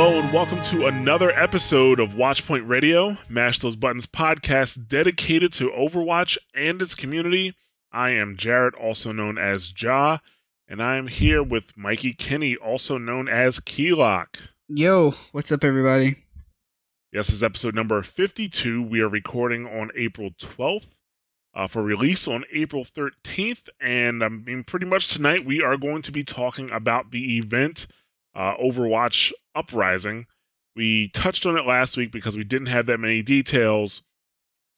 Hello and welcome to another episode of Watchpoint Radio, Mash Those Buttons podcast dedicated to Overwatch and its community. I am Jarrett, also known as Ja, and I am here with Mikey Kinney, also known as Keylock. Yo, what's up, everybody? Yes, this is episode number 52. We are recording on April 12th uh, for release on April 13th. And I mean, pretty much tonight we are going to be talking about the event uh, Overwatch Uprising. We touched on it last week because we didn't have that many details.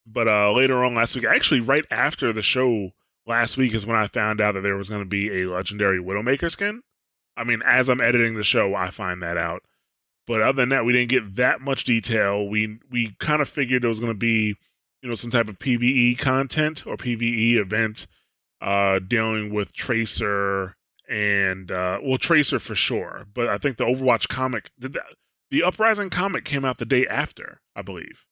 But uh, later on last week, actually, right after the show last week, is when I found out that there was going to be a legendary Widowmaker skin. I mean, as I'm editing the show, I find that out. But other than that, we didn't get that much detail. We we kind of figured it was going to be, you know, some type of PVE content or PVE event uh, dealing with Tracer and uh, well, Tracer for sure. But I think the Overwatch comic, that, the Uprising comic came out the day after, I believe.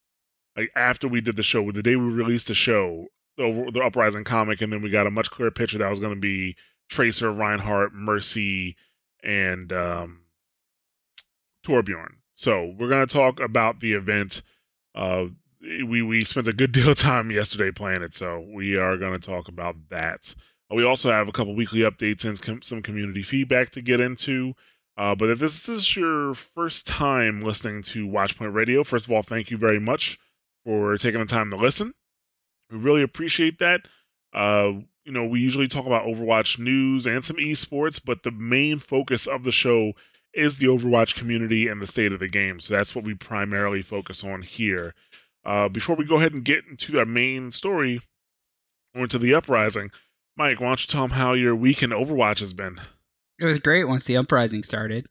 Like after we did the show, the day we released the show, the, the Uprising comic, and then we got a much clearer picture that was going to be Tracer, Reinhardt, Mercy, and um, Torbjorn. So we're going to talk about the event. Uh, we we spent a good deal of time yesterday playing it, so we are going to talk about that. We also have a couple weekly updates and some community feedback to get into. Uh, but if this is your first time listening to Watchpoint Radio, first of all, thank you very much for taking the time to listen. We really appreciate that. Uh, you know, we usually talk about Overwatch news and some esports, but the main focus of the show is the Overwatch community and the state of the game. So that's what we primarily focus on here. Uh, before we go ahead and get into our main story or into the uprising, Mike, why don't you tell them how your week in Overwatch has been? It was great once the uprising started.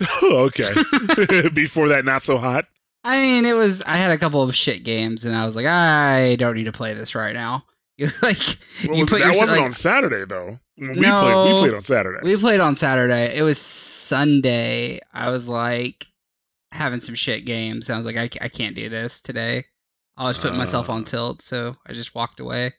okay. Before that, not so hot. I mean, it was. I had a couple of shit games, and I was like, I don't need to play this right now. You like Well, you was- put that your wasn't like, on Saturday though. We No. played. We played on Saturday. we played on Saturday. It was Sunday. I was like having some shit games. I was like, I, I can't do this today. I was putting myself on Uh. tilt, so I just walked away.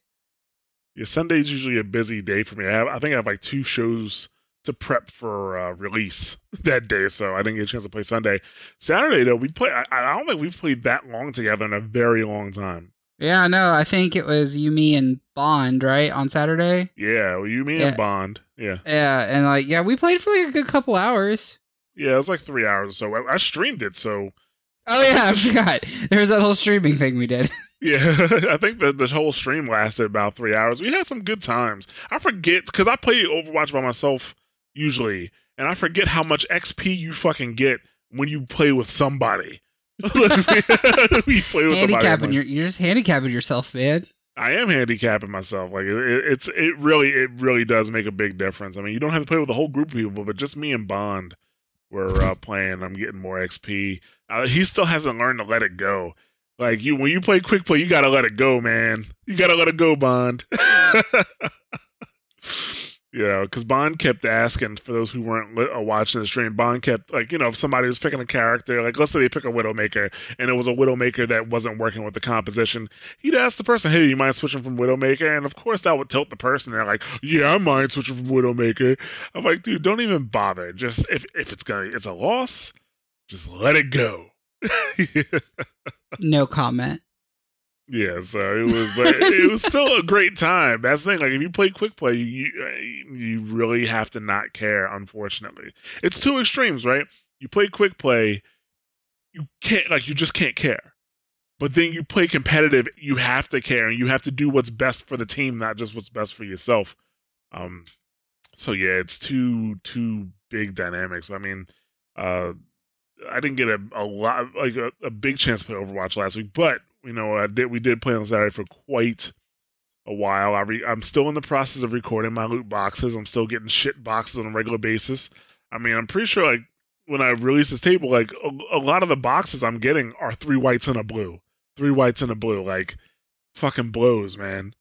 Yeah, Sunday's usually a busy day for me. I, have, I think I have like two shows to prep for uh, release that day, so I didn't get a chance to play Sunday. Saturday though, we play. I, I don't think we've played that long together in a very long time. Yeah, no, I think it was you, me, and Bond, right, on Saturday. Yeah, well, you, me, Yeah. and Bond. Yeah, Yeah, and like, yeah, we played for like a good couple hours. yeah, it was like three hours or so. I, I streamed it, so Oh yeah, I forgot. There was that whole streaming thing we did. Yeah, I think that the whole stream lasted about three hours. We had some good times. I forget because I play Overwatch by myself usually, and I forget how much XP you fucking get when you play with somebody. we play with somebody. Handicapping like, your, you're just handicapping yourself, man. I am handicapping myself. Like it, it- it's it really it really does make a big difference. I mean, you don't have to play with a whole group of people, but just me and Bond were uh, playing. I'm getting more XP. Uh, he still hasn't learned to let it go. Like you, when you play quick play, you gotta let it go, man. You gotta let it go, Bond. you know, because Bond kept asking for those who weren't li- uh, watching the stream. Bond kept like, you know, if somebody was picking a character, like let's say they pick a Widowmaker, and it was a Widowmaker that wasn't working with the composition, he'd ask the person, "Hey, you mind switching from Widowmaker?" And of course, that would tilt the person. They're like, "Yeah, I mind switching from Widowmaker." I'm like, dude, don't even bother. Just if if it's gonna, it's a loss, just let it go. No comment. Yeah, so it was, but it was still a great time. That's the thing. Like, if you play quick play, you you really have to not care. Unfortunately, it's two extremes, right? You play quick play, you can't like you just can't care. But then you play competitive, you have to care, and you have to do what's best for the team, not just what's best for yourself. Um, so yeah, it's two two big dynamics. I mean, uh, I didn't get a, a lot like a, a big chance to play Overwatch last week, but you know I did we did play on Saturday for quite a while. I re, I'm still in the process of recording my loot boxes. I'm still getting shit boxes on a regular basis. I mean, I'm pretty sure like when I release this table, like a, a lot of the boxes I'm getting are three whites and a blue, three whites and a blue, like fucking blows, man.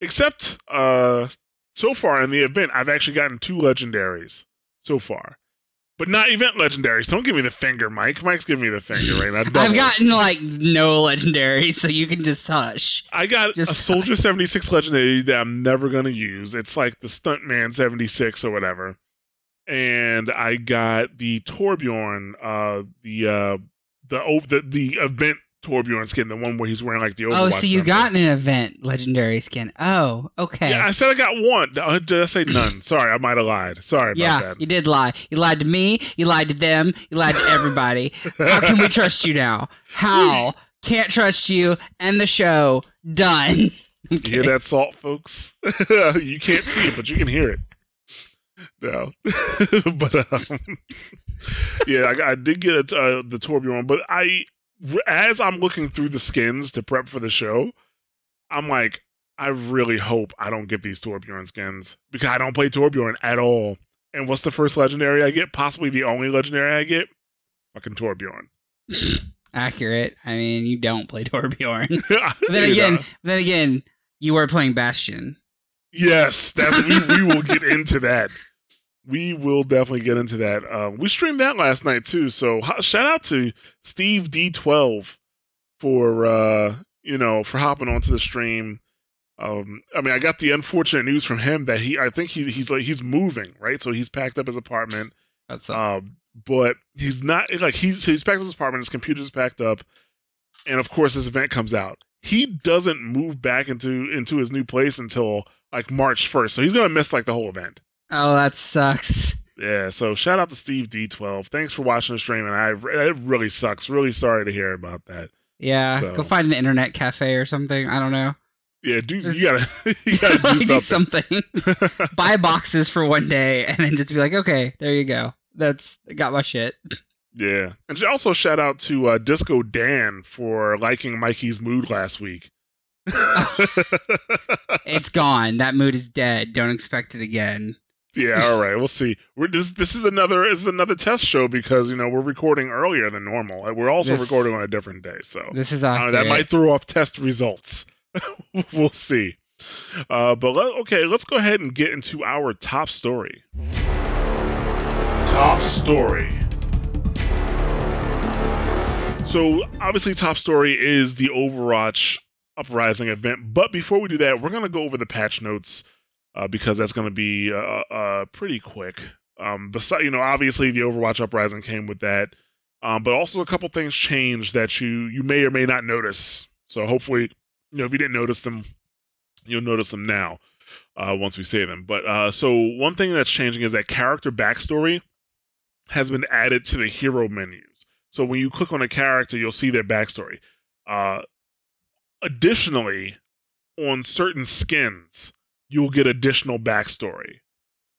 Except uh so far in the event, I've actually gotten two legendaries so far. But not event legendaries. Don't give me the finger, Mike. Mike's giving me the finger right now. I've gotten like no legendary, so you can just hush. I got Just- a Soldier 76 legendary that I'm never going to use. It's like the Stuntman 76 or whatever. And I got the Torbjorn, uh, the, uh, the, the, the event Torbjorn skin, the one where he's wearing like the Overwatch oh, so you got an event legendary skin. Oh, okay. Yeah, I said I got one. Uh, Did I say none? Sorry, I might have lied. Sorry about Yeah, that. you did lie. You lied to me. You lied to them. You lied to everybody. How can we trust you now? How? Can't trust you. End the show. Done. You hear that salt, folks? you can't see it, but you can hear it. No, but um, yeah, I, I did get uh, the Torbjorn, but I, as I'm looking through the skins to prep for the show, I'm like, I really hope I don't get these Torbjorn skins because I don't play Torbjorn at all. And what's the first legendary I get? Possibly the only legendary I get? Fucking Torbjorn. Accurate. I mean, you don't play Torbjorn. Then again, know. then again, you were playing Bastion. Yes, that's we, we will get into that. We will definitely get into that. Um, we streamed that last night too, so shout out to Steve D12 for uh, you know for hopping onto the stream. Um, I mean, I got the unfortunate news from him that he, I think he, he's like he's moving, right? So he's packed up his apartment, That's um, but he's not like he's he's packed up his apartment. His computer's packed up, and of course, this event comes out. He doesn't move back into into his new place until like March first, so he's gonna miss like the whole event. Oh, that sucks. Yeah. So shout out to Steve D12. Thanks for watching the stream, and I it really sucks. Really sorry to hear about that. Yeah, So- go find an internet cafe or something. I don't know. Yeah, dude, Just- you gotta you gotta do Like, do something. something. Buy boxes for one day and then just be like, okay, there you go. That's got my shit. yeah, and also shout out to uh, Disco Dan for liking Mikey's mood last week. It's gone. That mood is dead. Don't expect it again. Yeah, all right, we'll see. We're this this is another this is another test show because you know we're recording earlier than normal. We're also This- recording on a different day, so This is uh, that might throw off test results. we'll see. Uh, but let, okay, let's go ahead and get into our top story. Top story. So obviously, top story is the Overwatch Uprising event. But before we do that, we're gonna go over the patch notes uh, because that's gonna be uh, uh, pretty quick. Um, besides, you know, obviously the Overwatch Uprising came with that, um, but also a couple things changed that you you may or may not notice. So hopefully, you know, if you didn't notice them, you'll notice them now uh, once we say them. But uh, so one thing that's changing is that character backstory has been added to the hero menus. So when you click on a character, you'll see their backstory. Uh, additionally, on certain skins, you'll get additional backstory.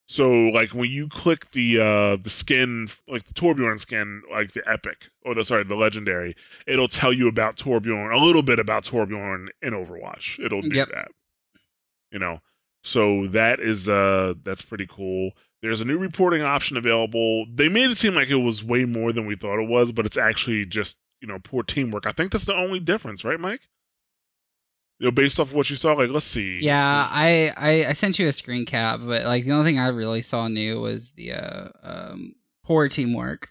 So like when you click the uh the skin like the Torbjorn skin, like the epic or the sorry, the legendary, it'll tell you about Torbjorn, a little bit about Torbjorn in Overwatch. It'll do Yep. that. You know. So that is uh that's pretty cool. There's a new reporting option available. They made it seem like it was way more than we thought it was, but it's actually just, you know, poor teamwork. I think that's the only difference, right, Mike? You know, based off of what you saw, like let's see. Yeah, I, I I sent you a screen cap, but like the only thing I really saw new was the uh, um, poor teamwork.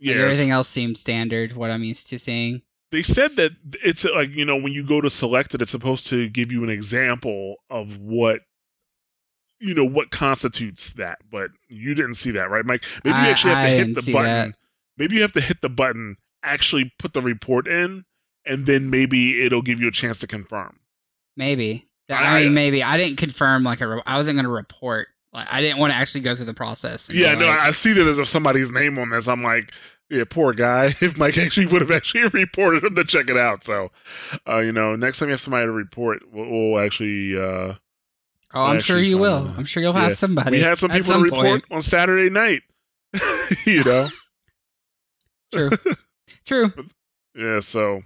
Like, Yeah, everything else seemed standard. What I'm used to seeing. they said that it's like you know when you go to select it it's supposed to give you an example of what you know what constitutes that but you didn't see that right mike maybe you I- actually have I to hit the button that. maybe you have to hit the button actually put the report in and then maybe it'll give you a chance to confirm Maybe. I- I, mean, maybe I didn't confirm. Like a, re- I wasn't going to report. Like I didn't want to actually go through the process. yeah be no like, i see that as somebody's name on this i'm like yeah poor guy if mike actually would have actually reported him to check it out so uh you know next time you have somebody to report we'll, we'll actually uh oh, I'm sure you will. them. I'm sure you'll Yeah. have somebody. we had some people to report point. on Saturday night. you know, True. True. Yeah, so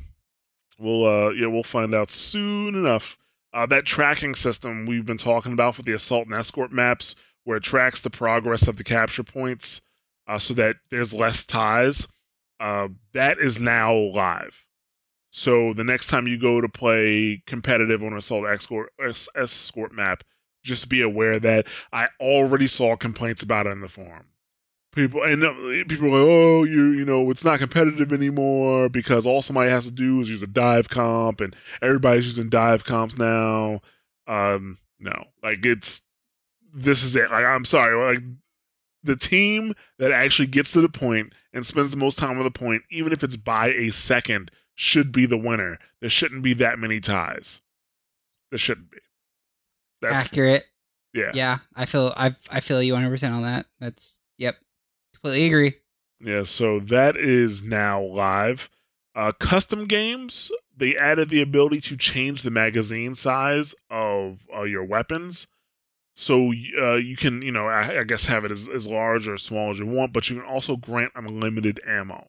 we'll uh yeah, we'll find out soon enough. Uh that tracking system we've been talking about for the assault and escort maps where it tracks the progress of the capture points uh so that there's less ties. Uh that is now live. So the next time you go to play competitive on assault escort escort map, just be aware that I already saw complaints about it in the forum people and people are like, oh, you you know, it's not competitive anymore because all somebody has to do is use a dive comp, and everybody's using dive comps now. Um, no, like it's this is it. Like I'm sorry, like the team that actually gets to the point and spends the most time on the point, even if it's by a second, should be the winner. There shouldn't be that many ties. There shouldn't be. That's accurate. Yeah. Yeah, I feel I I feel you 100 percent on that. That's yep. Completely agree. Yeah, so that is now live. Uh, custom games, they added the ability to change the magazine size of uh, your weapons. So uh, you can, you know, I, I, guess have it as, as large or as small as you want, but you can also grant unlimited ammo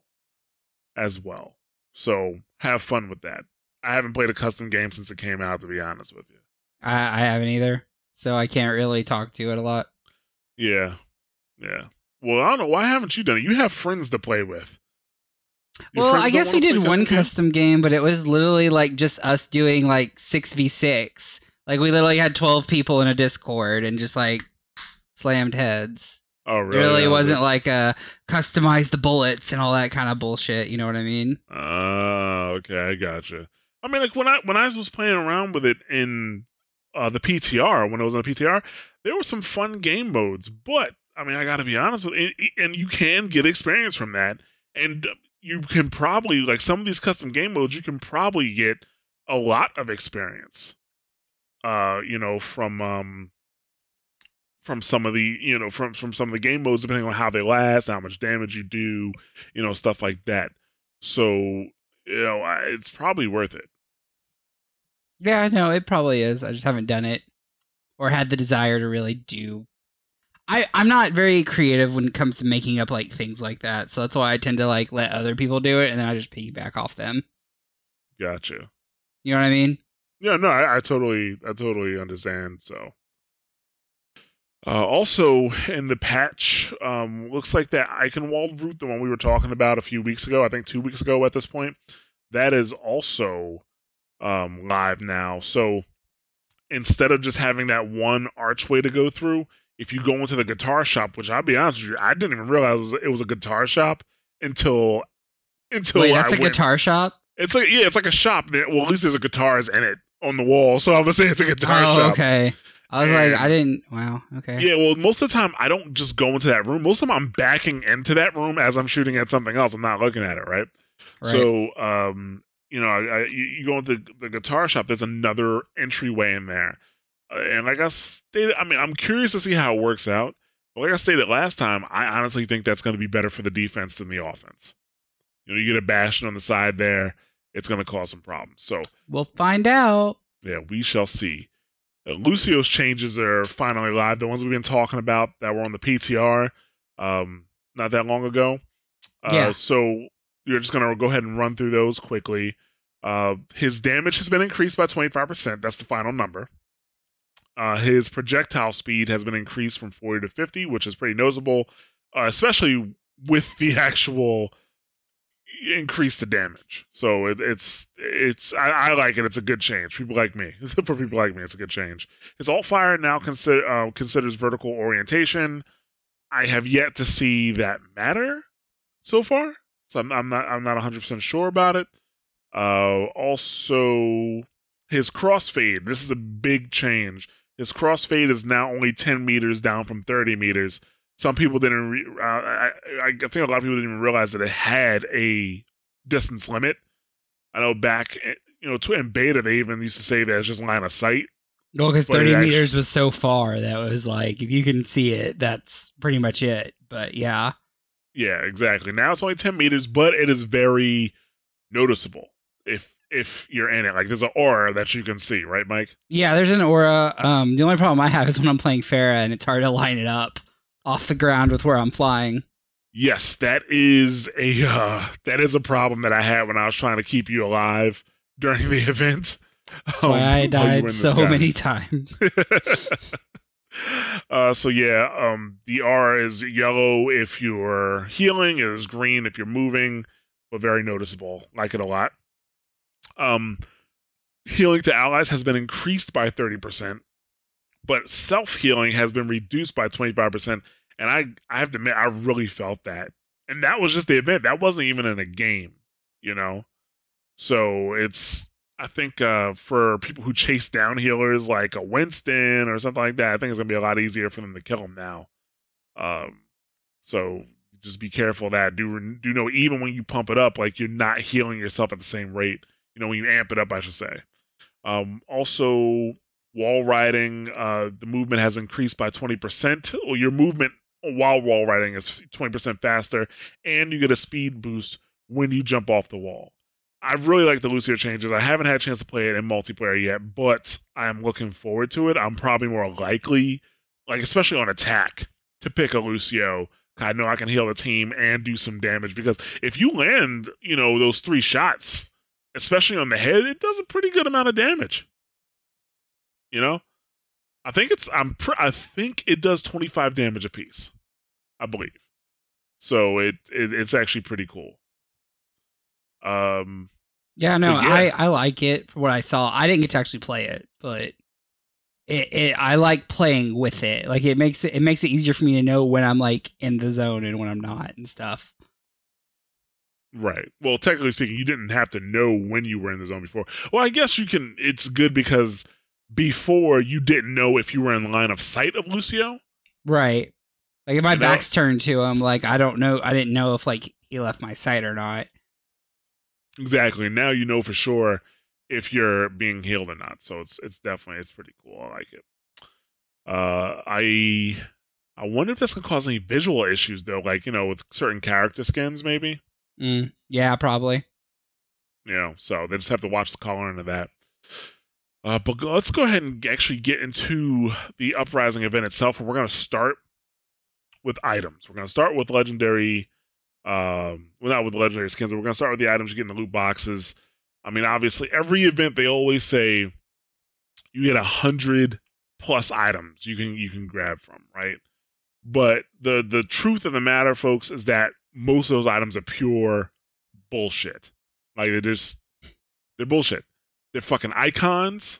as well. So have fun with that. I haven't played a custom game since it came out, to be honest with you. I, I haven't either, so I can't really talk to it a lot. Yeah, yeah. Well, I don't know. Why haven't you done it? You have friends to play with. Your well, I guess we did one custom game? but it was literally like just us doing like 6v6. Like we literally had 12 people in a Discord and just like slammed heads. Oh, really? It really yeah, wasn't like a customize the bullets and all that kind of bullshit. You know what I mean? Oh, uh, okay, I gotcha. I mean, like when I when I was playing around with it in uh, the PTR, when it was on the PTR, there were some fun game modes, but I mean, I got to be honest with you, and you can get experience from that, and you can probably like some of these custom game modes, you can probably get a lot of experience. Uh, you know, from um, from some of the you know from from some of the game modes, depending on how they last, how much damage you do, you know, stuff like that. So you know, it's probably worth it. Yeah, I know it probably is. I just haven't done it or had the desire to really do I, I'm not very creative when it comes to making up like things like that. So that's why I tend to like let other people do it and then I just piggyback off them. Gotcha. You know what I mean? Yeah, no, I, I totally I totally understand. So uh, also in the patch, um, looks like that Eichenwald route, the one we were talking about a few weeks ago, I think two weeks ago at this point, that is also um, live now. So instead of just having that one archway to go through, if you go into the guitar shop, which I'll be honest with you, I didn't even realize it was a guitar shop until until Wait, that's I a went. guitar shop. It's like yeah, it's like a shop. That, well, at least there's a guitars in it on the wall, so I would say it's a guitar oh, shop. Okay. I was and, like, I didn't. Wow. Okay. Yeah. Well, most of the time, I don't just go into that room. Most of the time, I'm backing into that room as I'm shooting at something else. I'm not looking at it, right? right. So, um, you know, I, I, you go into the guitar shop. There's another entryway in there and like I stated, I mean, I'm curious to see how it works out. But like I stated last time, I honestly think that's going to be better for the defense than the offense. You know, you get a bastion on the side there, it's going to cause some problems. So we'll find out. Yeah, we shall see. Uh, Lucio's changes are finally live. The ones we've been talking about that were on the PTR um, not that long ago. Uh, yeah. So you're just going to go ahead and run through those quickly. Uh, his damage has been increased by 25%. That's the final number. Uh, his projectile speed has been increased from 40 to 50, which is pretty noticeable, uh, especially with the actual increase to damage. So it, it's it's I, I, like it. It's a good change. People like me. For people like me, it's a good change. His alt fire now consider uh, considers vertical orientation. I have yet to see that matter so far, so I'm, I'm not I'm not 100 percent sure about it. Uh, also, his crossfade. This is a big change. His crossfade is now only 10 meters down from 30 meters. Some people didn't. Re- uh, I, I think a lot of people didn't even realize that it had a distance limit. I know back, eh, you know, in beta they even used to say that it's just line of sight. No, because 30 meters was so far that was like if you can see it, that's pretty much it. But yeah. Yeah, exactly. Now it's only 10 meters, but it is very noticeable. If if you're in it. Like there's an aura that you can see, right, Mike? Yeah, there's an aura. Um, the only problem I have is when I'm playing Pharah and it's hard to line it up off the ground with where I'm flying. Yes, that is a uh, that is a problem that I had when I was trying to keep you alive during the event. That's why I died were in the so sky. many times. uh, so yeah, um, the R is yellow if you're healing, it is green if you're moving, but very noticeable. Like it a lot. Um, healing to allies has been increased by thirty percent, but self healing has been reduced by twenty five percent. And I, I have to admit, I really felt that, and that was just the event. That wasn't even in a game, you know. So it's I think uh, for people who chase down healers like a Winston or something like that, I think it's gonna be a lot easier for them to kill them now. Um, so just be careful of that. Do do know even when you pump it up, like you're not healing yourself at the same rate. You know when you amp it up, I should say. Um, also, wall riding, uh, the movement has increased by twenty percent. Well, your movement while wall riding is twenty percent faster, and you get a speed boost when you jump off the wall. I really like the Lucio changes. I haven't had a chance to play it in multiplayer yet, but I'm looking forward to it. I'm probably more likely, like especially on attack, to pick a Lucio. I know I can heal the team and do some damage because if you land, you know, those three shots, especially on the head, it does a pretty good amount of damage. You know, I think it's I'm pr- I think it does 25 damage a piece, I believe. So it, it it's actually pretty cool. Um, Yeah, no, yeah. I I like it for what I saw. I didn't get to actually play it, but it, it I like playing with it. Like it makes it it makes it easier for me to know when I'm like in the zone and when I'm not and stuff. Right. Well, technically speaking, you didn't have to know when you were in the zone before. Well, I guess you can. It's good because before you didn't know if you were in line of sight of Lucio. Right. Like if my You know- back's turned to him, like I don't know I didn't know if like he left my sight or not. Exactly. Now you know for sure if you're being healed or not. So it's it's definitely it's pretty cool. I like it. Uh, I I wonder if that's gonna cause any visual issues though, like you know with certain character skins maybe. Mm, yeah, probably. you know so they just have to watch the color into that. Uh, but let's go ahead and actually get into the uprising event itself. We're going to start with items. We're going to start with legendary um well not with legendary skins but we're going to start with the items you get in the loot boxes. I mean obviously every event they always say you get a hundred plus items you can you can grab from right? But the the truth of the matter folks is that most of those items are pure bullshit like they're just they're bullshit. They're fucking icons,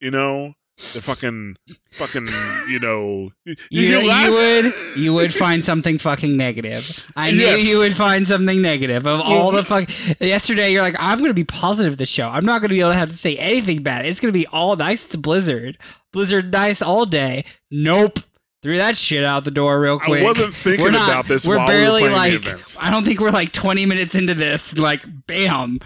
you know. They're fucking fucking you know. You, you you would you would find something fucking negative. I knew you would find something negative of all the fuck. Yesterday, you're like, I'm gonna be positive this show. I'm not gonna be able to have to say anything bad. It's gonna be all nice to Blizzard. Blizzard nice all day. Nope. Threw that shit out the door real quick. I wasn't thinking We're not- about this we're while barely we were playing like- the event. I don't think we're like 20 minutes into this. Like, bam,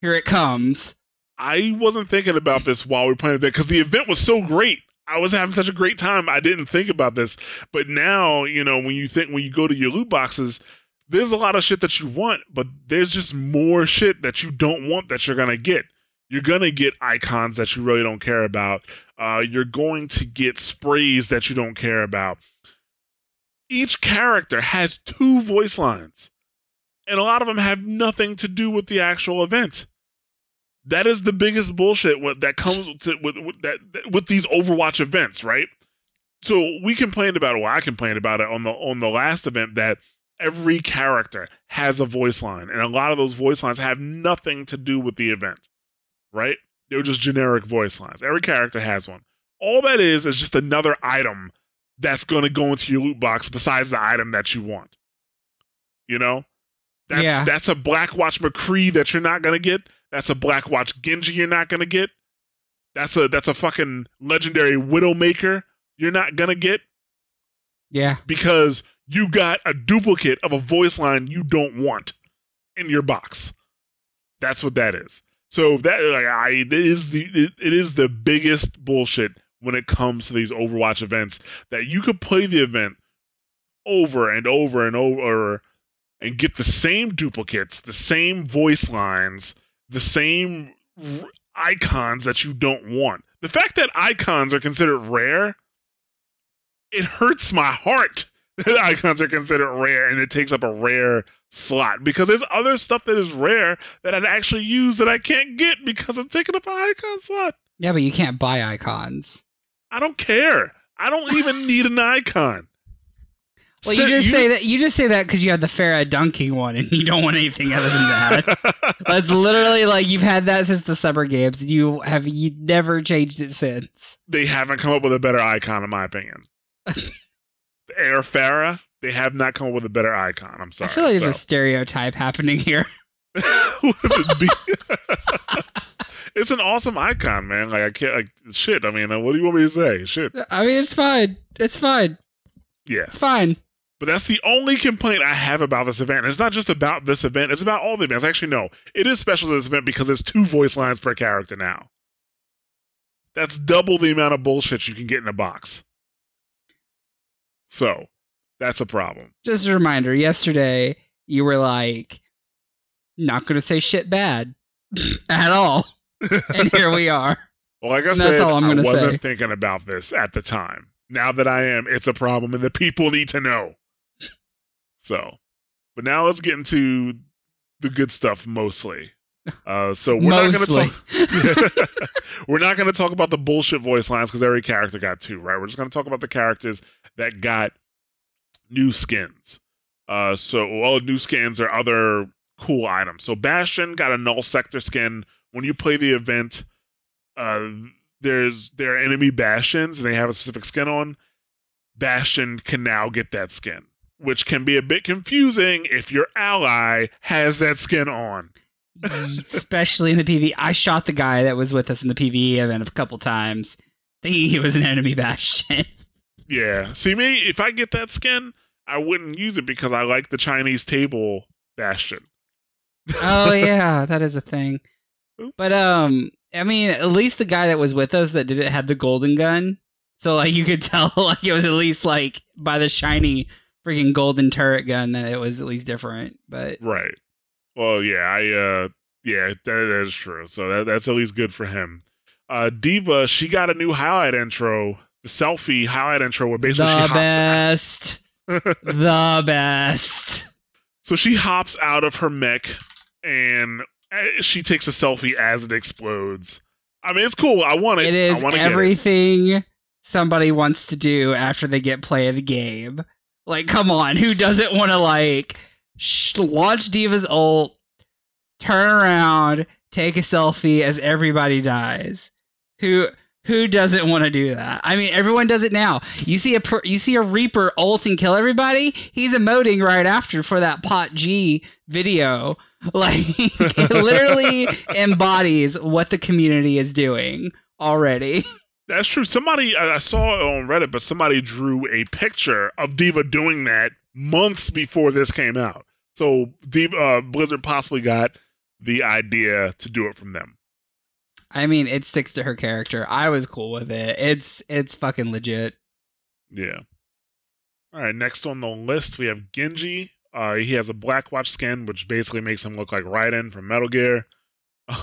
here it comes. I wasn't thinking about this while we were playing the event because the event was so great. I was having such a great time. I didn't think about this, but now you know when you think when you go to your loot boxes, there's a lot of shit that you want, but there's just more shit that you don't want that you're gonna get. You're gonna get icons that you really don't care about. Uh, you're going to get sprays that you don't care about. Each character has two voice lines, and a lot of them have nothing to do with the actual event. That is the biggest bullshit that comes to, with, with that with these Overwatch events, right? So we complained about it. Well, I complained about it on the on the last event that every character has a voice line, and a lot of those voice lines have nothing to do with the event, right? They're just generic voice lines. Every character has one. All that is is just another item that's going to go into your loot box besides the item that you want. You know, that's Yeah. that's a Blackwatch McCree that you're not going to get. That's a Blackwatch Genji you're not going to get. That's a that's a fucking legendary Widowmaker you're not going to get Yeah. because you got a duplicate of a voice line you don't want in your box. That's what that is. So that like I it is the it, it is the biggest bullshit when it comes to these Overwatch events that you could play the event over and over and over and get the same duplicates, the same voice lines, the same r- icons that you don't want. The fact that icons are considered rare, it hurts my heart icons are considered rare and it takes up a rare slot because there's other stuff that is rare that I'd actually use that I can't get because I'm taking up an icon slot. Yeah, but you can't buy icons. I don't care. I don't even need an icon. Well, you just say that you just say that because you had the Pharah dunking one, and you don't want anything other than that. That's literally like you've had that since the summer games. And you have you never changed it since. They haven't come up with a better icon, in my opinion. Air Pharah, they have not come up with a better icon. I'm sorry. I feel like so. there's a stereotype happening here. it's an awesome icon, man. Like I can't like shit. I mean, what do you want me to say? Shit. I mean, it's fine. It's fine. Yeah. It's fine. But that's the only complaint I have about this event. It's not just about this event, it's about all the events. Actually, no. It is special to this event because there's two voice lines per character now. That's double the amount of bullshit you can get in a box. So, that's a problem. Just a reminder, yesterday you were like not going to say shit bad at all. and here we are. Well, like I And said, that's all I'm gonna I wasn't say. thinking about this at the time. Now that I am, it's a problem and the people need to know. So, but now let's get into the good stuff mostly. Uh, so we're not going to talk. we're not going to talk about the bullshit voice lines because every character got two, right? We're just going to talk about the characters that got new skins. Uh, so all new skins are other cool items. So Bastion got a null sector skin. When you play the event, uh, there's there are enemy Bastions and they have a specific skin on. Bastion can now get that skin, which can be a bit confusing if your ally has that skin on. Especially in the PV. I shot the guy that was with us in the PvE event a couple times, thinking he was an enemy bastion. Yeah. See me, if I get that skin, I wouldn't use it because I like the Chinese table Bastion. oh yeah, that is a thing. But um, I mean, at least the guy that was with us that did it had the golden gun, so like you could tell like it was at least like by the shiny freaking golden turret gun that it was at least different. But Right. Well, yeah, I uh yeah, that, that is true. So that, that's at least good for him. Uh D.Va, she got a new highlight intro, the selfie highlight intro where basically she the hops best, the best. So she hops out of her mech and uh, she takes a selfie as it explodes. I mean, it's cool. I want it. It is I want to get it. everything somebody wants to do after they get play of the game. Like, come on, who doesn't want to like launch D.Va's ult, turn around, take a selfie as everybody dies? Who who doesn't want to do that? I mean, everyone does it now. You see a per- you see a Reaper ult and kill everybody. He's emoting right after for that pot G video. Like, it literally embodies what the community is doing already. That's true. Somebody I I saw it on Reddit, but somebody drew a picture of Diva doing that months before this came out. So D.Va, uh, Blizzard possibly got the idea to do it from them. I mean, it sticks to her character. I was cool with it. It's it's fucking legit. Yeah. All right. Next on the list, we have Genji. Uh, he has a Black Watch skin, which basically makes him look like Raiden from Metal Gear.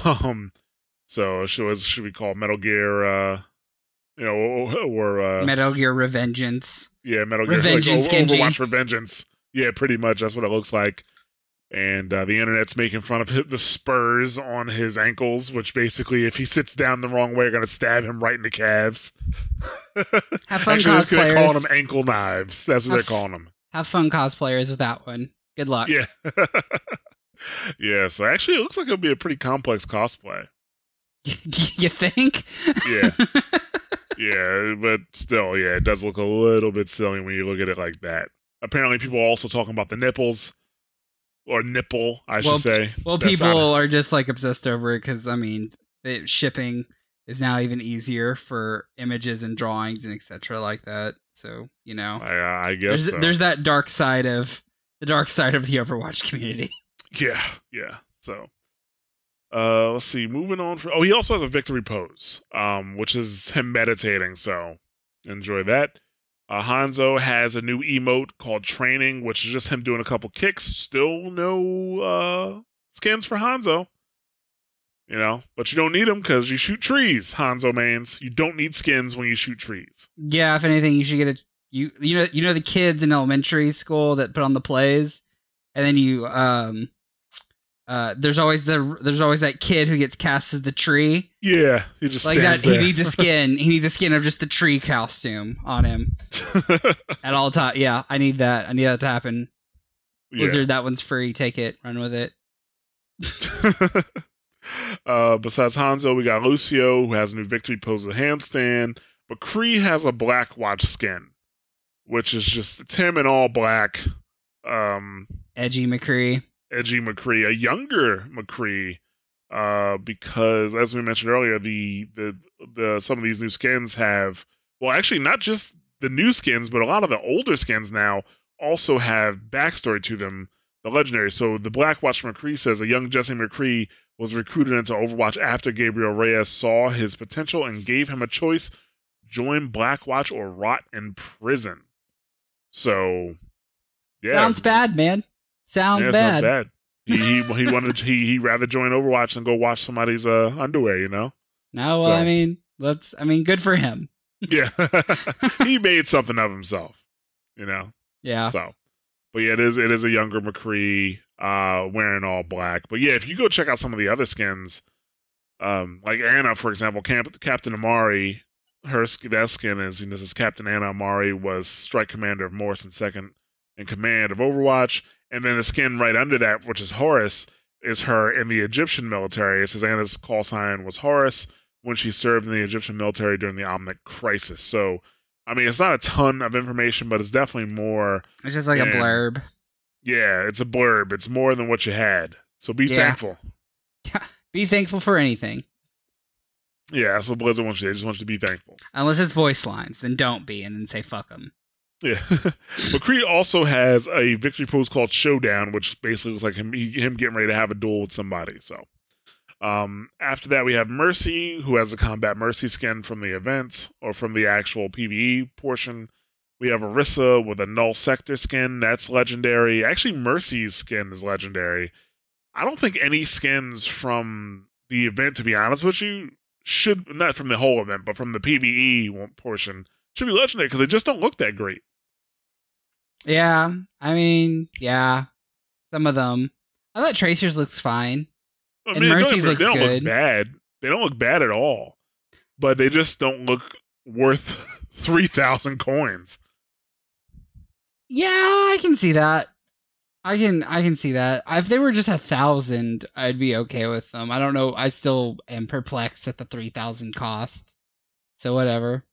Um, so should was should we call Metal Gear? Uh, you know, or uh, Metal Gear Revengeance. yeah, Metal Gear Revengeance, like, Genji. Overwatch Revengeance. Yeah, pretty much. That's what it looks like. And uh, the internet's making fun of the spurs on his ankles, which basically, if he sits down the wrong way, are going to stab him right in the calves. Have fun, Actually, they're just going to call them ankle knives. That's what Have- they're calling them. Have fun, cosplayers, with that one. Good luck. Yeah. yeah, so actually, it looks like it'll be a pretty complex cosplay. you think? Yeah. Yeah, but still, yeah, it does look a little bit silly when you look at it like that. Apparently, people are also talking about the nipples, or nipple, I should say. well, That's people are just like obsessed over it because I mean, it, shipping is now even easier for images and drawings and etc. like that. So you know, I, uh, I guess there's so. there's that dark side of the dark side of the Overwatch community. Yeah, yeah. So, uh, let's see. Moving on. For, oh, he also has a victory pose, um, which is him meditating. So, enjoy that. Uh, Hanzo has a new emote called Training, which is just him doing a couple kicks. Still no uh skins for Hanzo. You know, but you don't need them because you shoot trees, Hanzo mains. You don't need skins when you shoot trees. Yeah, if anything, you should get a you you know you know the kids in elementary school that put on the plays, and then you um uh there's always the there's always that kid who gets cast as the tree Yeah, he just like that. stands He needs a skin. he needs a skin of just the tree costume on him at all time. Yeah, I need that. I need that to happen. Yeah. Blizzard, that one's free. Take it. Run with it. uh, besides Hanzo, we got Lucio, who has a new victory pose a handstand. But Kree has a black watch skin, which is just it's him in all black. Um, Edgy McCree. Edgy McCree, a younger McCree, uh, because as we mentioned earlier, the the the some of these new skins have well, actually not just the new skins, but a lot of the older skins now also have backstory to them. The legendary. So the Black Watch McCree says a young Jesse McCree was recruited into Overwatch after Gabriel Reyes saw his potential and gave him a choice: join Black Watch or rot in prison. So, yeah, Sounds bad, man. Sounds yeah, bad. sounds bad. He he, he wanted he he rather join Overwatch than go wash somebody's uh underwear. You know. No, well, So- I mean, let's. I mean, good for him. Yeah, he made something of himself. You know. Yeah. So, but yeah, it is it is a younger McCree uh wearing all black. But yeah, if you go check out some of the other skins, um, like Ana, for example, Camp, Captain Amari, her that skin is you know this is Captain Ana Amari was Strike Commander of Morrison second in command of Overwatch, and then the skin right under that, which is Horus, is her in the Egyptian military. It says Ana's call sign was Horus when she served in the Egyptian military during the Omnic Crisis. So. I mean, it's not a ton of information, but it's definitely more It's just like a blurb. yeah, it's a blurb. It's more than what you had. So be Yeah. thankful. Be thankful for anything, Yeah, that's what Blizzard wants you. They just want you to be thankful. unless it's voice lines. Then don't be, and then say fuck them. Yeah. McCree also has a victory pose called Showdown, which basically looks like him he, him getting ready to have a duel with somebody. So um after that we have Mercy, who has a combat mercy skin from the event or from the actual PvE portion. We have Orisa with a null sector skin. That's legendary. Actually, Mercy's skin is legendary. I don't think any skins from the event, to be honest with you, should not from the whole event, but from the PVE portion, should be legendary because they just don't look that great. Yeah, I mean, yeah, some of them. I thought Tracers looks fine. I And mean, don't Mercy's looks they don't good. look bad. They don't look bad at all, but they just don't look worth three thousand coins. Yeah, I can see that. I can I can see that. If they were just a thousand, I'd be okay with them. I don't know. I still am perplexed at the three thousand cost. So whatever.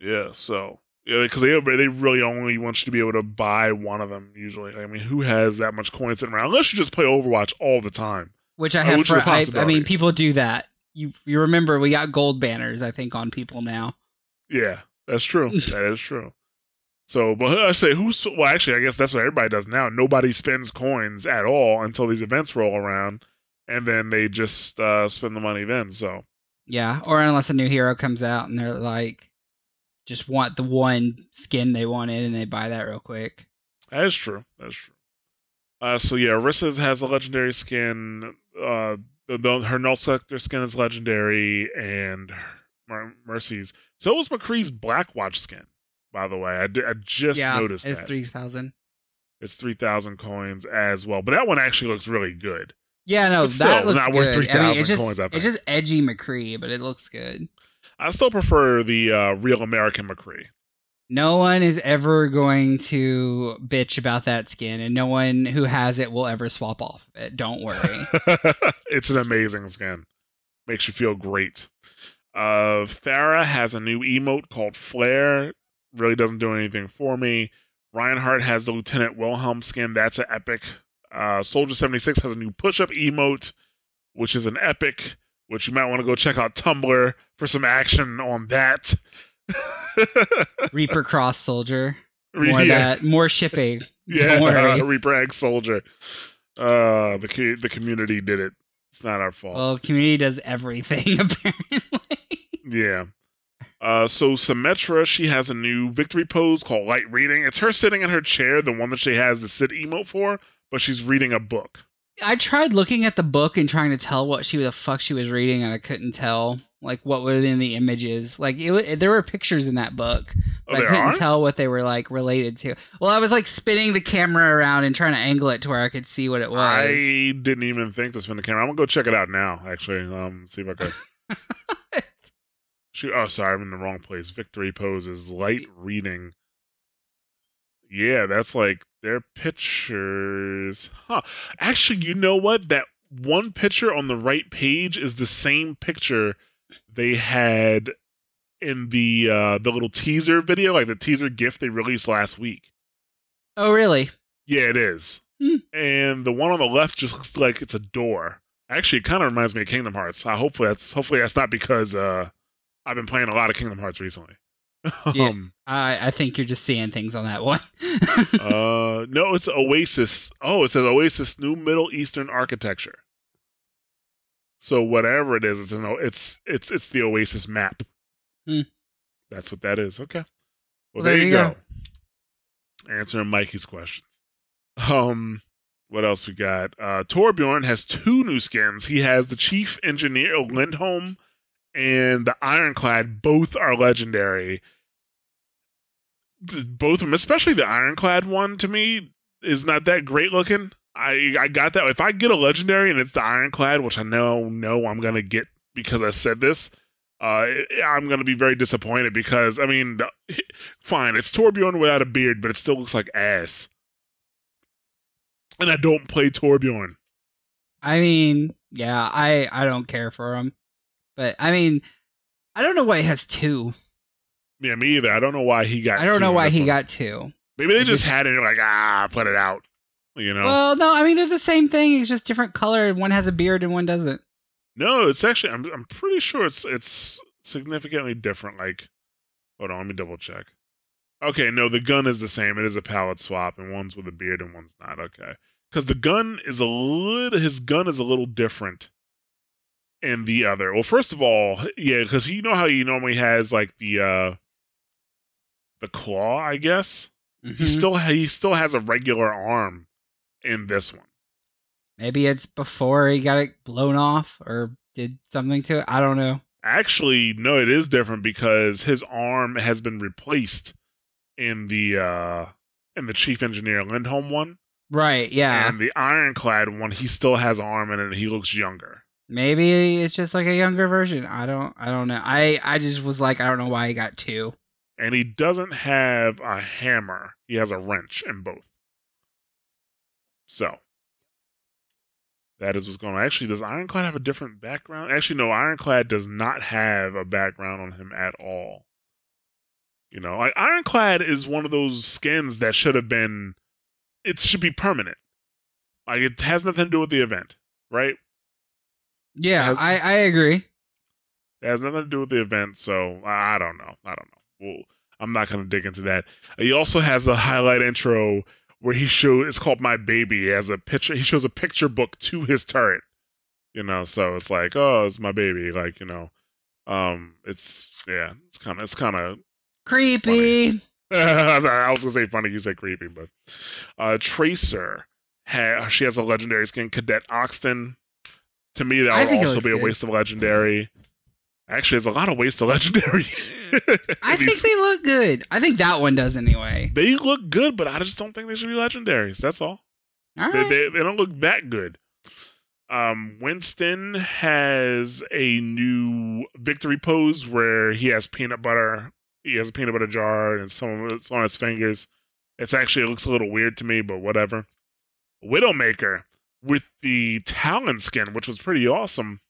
Yeah, so yeah, because they they really only want you to be able to buy one of them. Usually, I mean, who has that much coins sitting around? Unless you just play Overwatch all the time. Which I Uh, have. which is a For, I, I mean, people do that. You you remember we got gold banners? I think on people now. Yeah, that's true. that is true. So, but I say who's well, actually, I guess that's what everybody does now. Nobody spends coins at all until these events roll around, and then they just uh, spend the money then. So, Yeah, or unless a new hero comes out and they're like, just want the one skin they wanted and they buy that real quick. That is true. That's true. Uh, so yeah, Orisa's has a legendary skin. Uh, the, the, her null sector skin is legendary, and Mer- Mercy's. So was McCree's Black Watch skin. By the way, I, I just yeah, noticed it's that three thousand. it's three thousand coins as well. But that one actually looks really good. Yeah, no, But that looks not worth good. I mean, 3,000 it's just coins, I it's just edgy McCree, but it looks good. I still prefer the uh, real American McCree. No one is ever going to bitch about that skin, and no one who has it will ever swap off of it. Don't worry. it's an amazing skin. Makes you feel great. Uh Pharah has a new emote called Flare. Really doesn't do anything for me. Reinhardt has the Lieutenant Wilhelm skin. That's an epic. Uh Soldier 76 has a new push-up emote, which is an epic, which you might want to go check out Tumblr for some action on that. Reaper Cross Soldier. More yeah, that. More shipping. yeah, worry. Reaper Egg Soldier. Uh the the community did it. It's not our fault. Well, community does everything apparently. Yeah. Uh, so Symmetra, she has a new victory pose called Light Reading. It's her sitting in her chair, the one that she has the sit emote for, but she's reading a book. I tried looking at the book and trying to tell what she the fuck she was reading, and I couldn't tell like what were in the images. Like it, there were pictures in that book, Oh, but I couldn't are? tell what they were like related to. Well, I was like spinning the camera around and trying to angle it to where I could see what it was. I didn't even think to spin the camera. I'm gonna go check it out now. Actually, um, see if I can. Shoot, oh, sorry, I'm in the wrong place. Victory poses, light reading. Yeah, that's like their pictures. Huh. Actually, you know what? That one picture on the right page is the same picture they had in the uh the little teaser video, like the teaser gift they released last week. oh, really? Yeah, it is. Hmm. And the one on the left just looks like it's a door. Actually, it kind of reminds me of Kingdom Hearts. Uh, hopefully, that's hopefully that's not because uh, I've been playing a lot of Kingdom Hearts recently. Yeah. um, I I think you're just seeing things on that one. uh, no, it's Oasis. Oh, it says Oasis New Middle Eastern Architecture. So whatever it is, it's an, it's it's it's the Oasis map. Hmm. That's what that is. Okay. Well, Well, there, there you you go. Answering Mikey's questions. Um, what else we got? Uh, Torbjorn has two new skins. He has the Chief Engineer Lindholm and the Ironclad. Both are legendary. Both of them, especially the Ironclad one, to me is not that great looking. I I got that. If I get a legendary and it's the Ironclad, which I know know I'm gonna get because I said this, uh, I'm gonna be very disappointed because I mean, the- fine, it's Torbjorn without a beard, but it still looks like ass. And I don't play Torbjorn. I mean, yeah, I I don't care for him, but I mean, I don't know why he has two. Yeah, me either. I don't know why he got. I don't know why he one. got two. Maybe they just just- had it like ah, put it out. You know. Well, no, I mean they're the same thing. It's just different color. and One has a beard and one doesn't. No, it's actually I'm I'm pretty sure it's it's significantly different. Like, hold on, let me double check. Okay, no, the gun is the same. It is a palette swap, and one's with a beard and one's not. Okay, because the gun is a little his gun is a little different in the other. Well, first of all, yeah, because you know how he normally has like the uh the claw, I guess. He Mhm. still ha- he still has a regular arm in this one. Maybe it's before he got it blown off or did something to it. I don't know. Actually, no, it is different because his arm has been replaced in the uh in the chief engineer Lindholm one. Right? Yeah. And the ironclad one, he still has an arm in it and he looks younger. Maybe it's just like a younger version. I don't. I don't know. I I just was like, I don't know why he got two. And he doesn't have a hammer. He has a wrench in both. So that is what's going on. Actually, does Ironclad have a different background? Actually, no, Ironclad does not have a background on him at all. You know, like Ironclad is one of those skins that should have been it should be permanent. Like it has nothing to do with the event, right? Yeah, Has- I I agree. It has nothing to do with the event, so I don't know. I don't know. Well, I'm not going to dig into that. He also has a highlight intro where he shows it's called My Baby. He has a picture. He shows a picture book to his turret. You know, so it's like, oh, it's my baby. Like you know, um, it's yeah, it's kind of it's kind of. Creepy. I was gonna say funny. You said creepy, but uh, Tracer. Ha- she has a legendary skin. Cadet Oxton. To me, that would also be a good. waste of legendary. Actually, there's a lot of waste of legendary. I These- think they look good. I think that one does anyway. they look good, but I just don't think they should be legendaries. That's all. All They, they, they don't look that good. Um, Winston has a new victory pose where he has peanut butter. He has a peanut butter jar and some of it's on his fingers. It's actually it looks a little weird to me, but whatever. Widowmaker with the Talon skin, which was pretty awesome.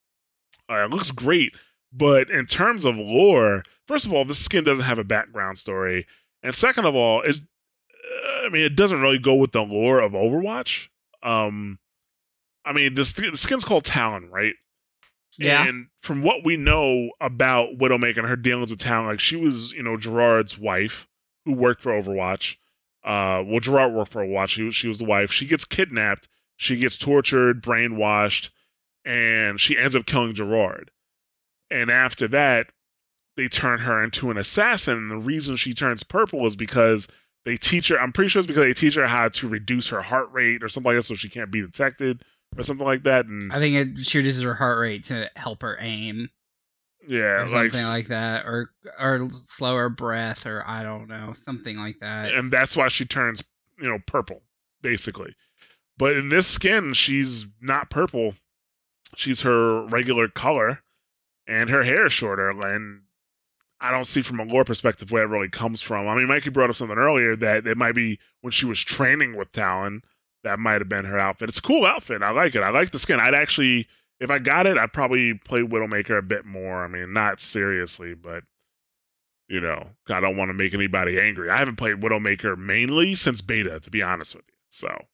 Uh, it looks great, but in terms of lore, first of all, this skin doesn't have a background story, and second of all, it's I mean, it doesn't really go with the lore of Overwatch. Um, I mean, this the skin's called Talon, right? Yeah. And from what we know about Widowmaker and her dealings with Talon, like she was, you know, Gerard's wife who worked for Overwatch. Uh, well, Gerard worked for Overwatch. She was, she was the wife. She gets kidnapped. She gets tortured, brainwashed, and she ends up killing Gerard. And after that, they turn her into an assassin. And the reason she turns purple is because they teach her. I'm pretty sure it's because they teach her how to reduce her heart rate or something like that, so she can't be detected or something like that. And I think it she reduces her heart rate to help her aim yeah, or like, something like that, or or slower breath, or I don't know, something like that. and that's why she turns you know purple basically. But in this skin, she's not purple. She's her regular color, and her hair is shorter. And I don't see from a lore perspective where it really comes from. I mean, Mikey brought up something earlier that it might be when she was training with Talon. That might have been her outfit. It's a cool outfit. I like it. I like the skin. I'd actually, if I got it, I'd probably play Widowmaker a bit more. I mean, not seriously, but you know, I don't want to make anybody angry. I haven't played Widowmaker mainly since beta, to be honest with you. So,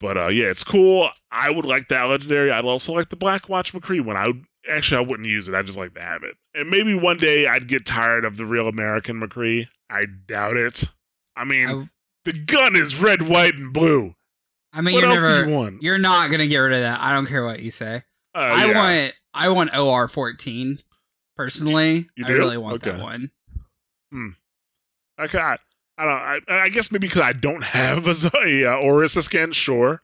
but uh, yeah, it's cool. I would like that legendary. I'd also like the Black Watch McCree one. I would actually I wouldn't use it. I just like to have it. And maybe one day I'd get tired of the real American McCree. I doubt it. I mean, I, the gun is red, white, and blue. I mean, what you're else never, do you want? you're not gonna get rid of that. I don't care what you say. Uh, I yeah. want, I want OR fourteen. Personally, You I do? really want that one. Hmm. got. I don't. I, I guess maybe because I don't have a uh, Orisa skin, sure.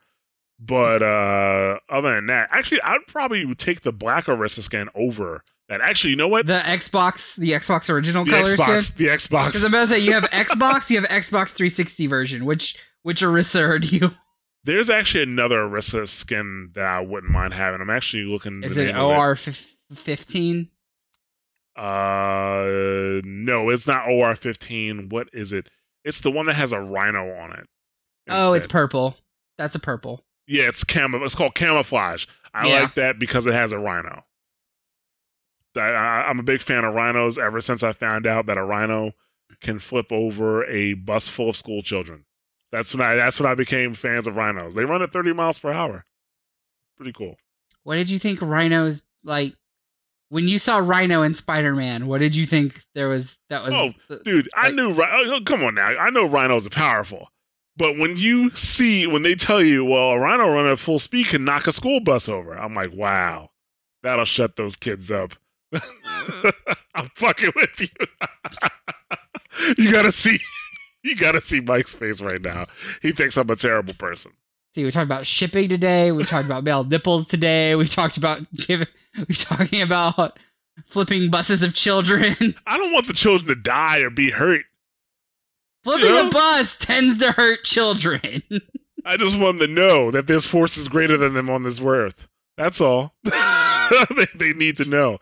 But uh other than that, actually, I'd probably take the black Orisa skin over that. Actually, you know what? The Xbox, the Xbox original The color Xbox. skin. The Xbox. Because I'm about to say you have Xbox, you have Xbox 360 version. Which which Orisa are you? There's actually another Orisa skin that I wouldn't mind having. I'm actually looking. Is it OR 15? Uh, no, it's not OR 15. What is it? It's the one that has a rhino on it. Oh, it's purple. That's a purple. Yeah, it's camo. It's called camouflage. I Yeah. like that because it has a rhino. I, I, I'm a big fan of rhinos. Ever since I found out that a rhino can flip over a bus full of school children, that's when I that's when I became fans of rhinos. They run at 30 miles per hour. Pretty cool. What did you think Rhino's like? When you saw Rhino in Spider Man, what did you think there was that was? Oh, Dude, I knew. Rhi- oh, oh, come on now. I know rhinos are powerful, but when you see when they tell you, well, a rhino running at full speed can knock a school bus over, I'm like, wow, that'll shut those kids up. I'm fucking with you. you gotta see. You gotta see Mike's face right now. He thinks I'm a terrible person. See, we talked about shipping today. We talked about male nipples today. We talked about giving. We're talking about flipping buses of children. I don't want the children to die or be hurt. flipping Yeah. a bus tends to hurt children. I just want them to know that this force is greater than them on this earth. That's all. they, they need to know.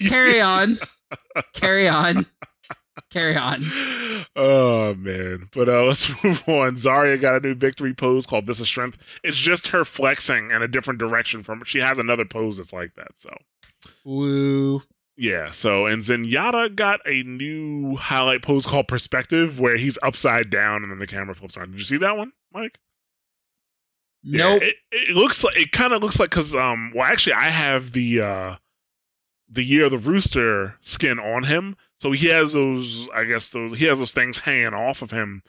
Carry on. Carry on. Carry on. Oh man, but uh, let's move on. Zarya got a new victory pose called "This Is Strength." It's just her flexing in a different direction from. She has another pose that's like that. So Woo. yeah. So and Zenyatta got a new highlight pose called "Perspective," where he's upside down and then the camera flips around. Did you see that one, Mike? Yeah, Nope. it, it looks like it kind of looks like because um well actually I have the uh the year of the rooster skin on him, so he has those I guess those he has those things hanging off of him,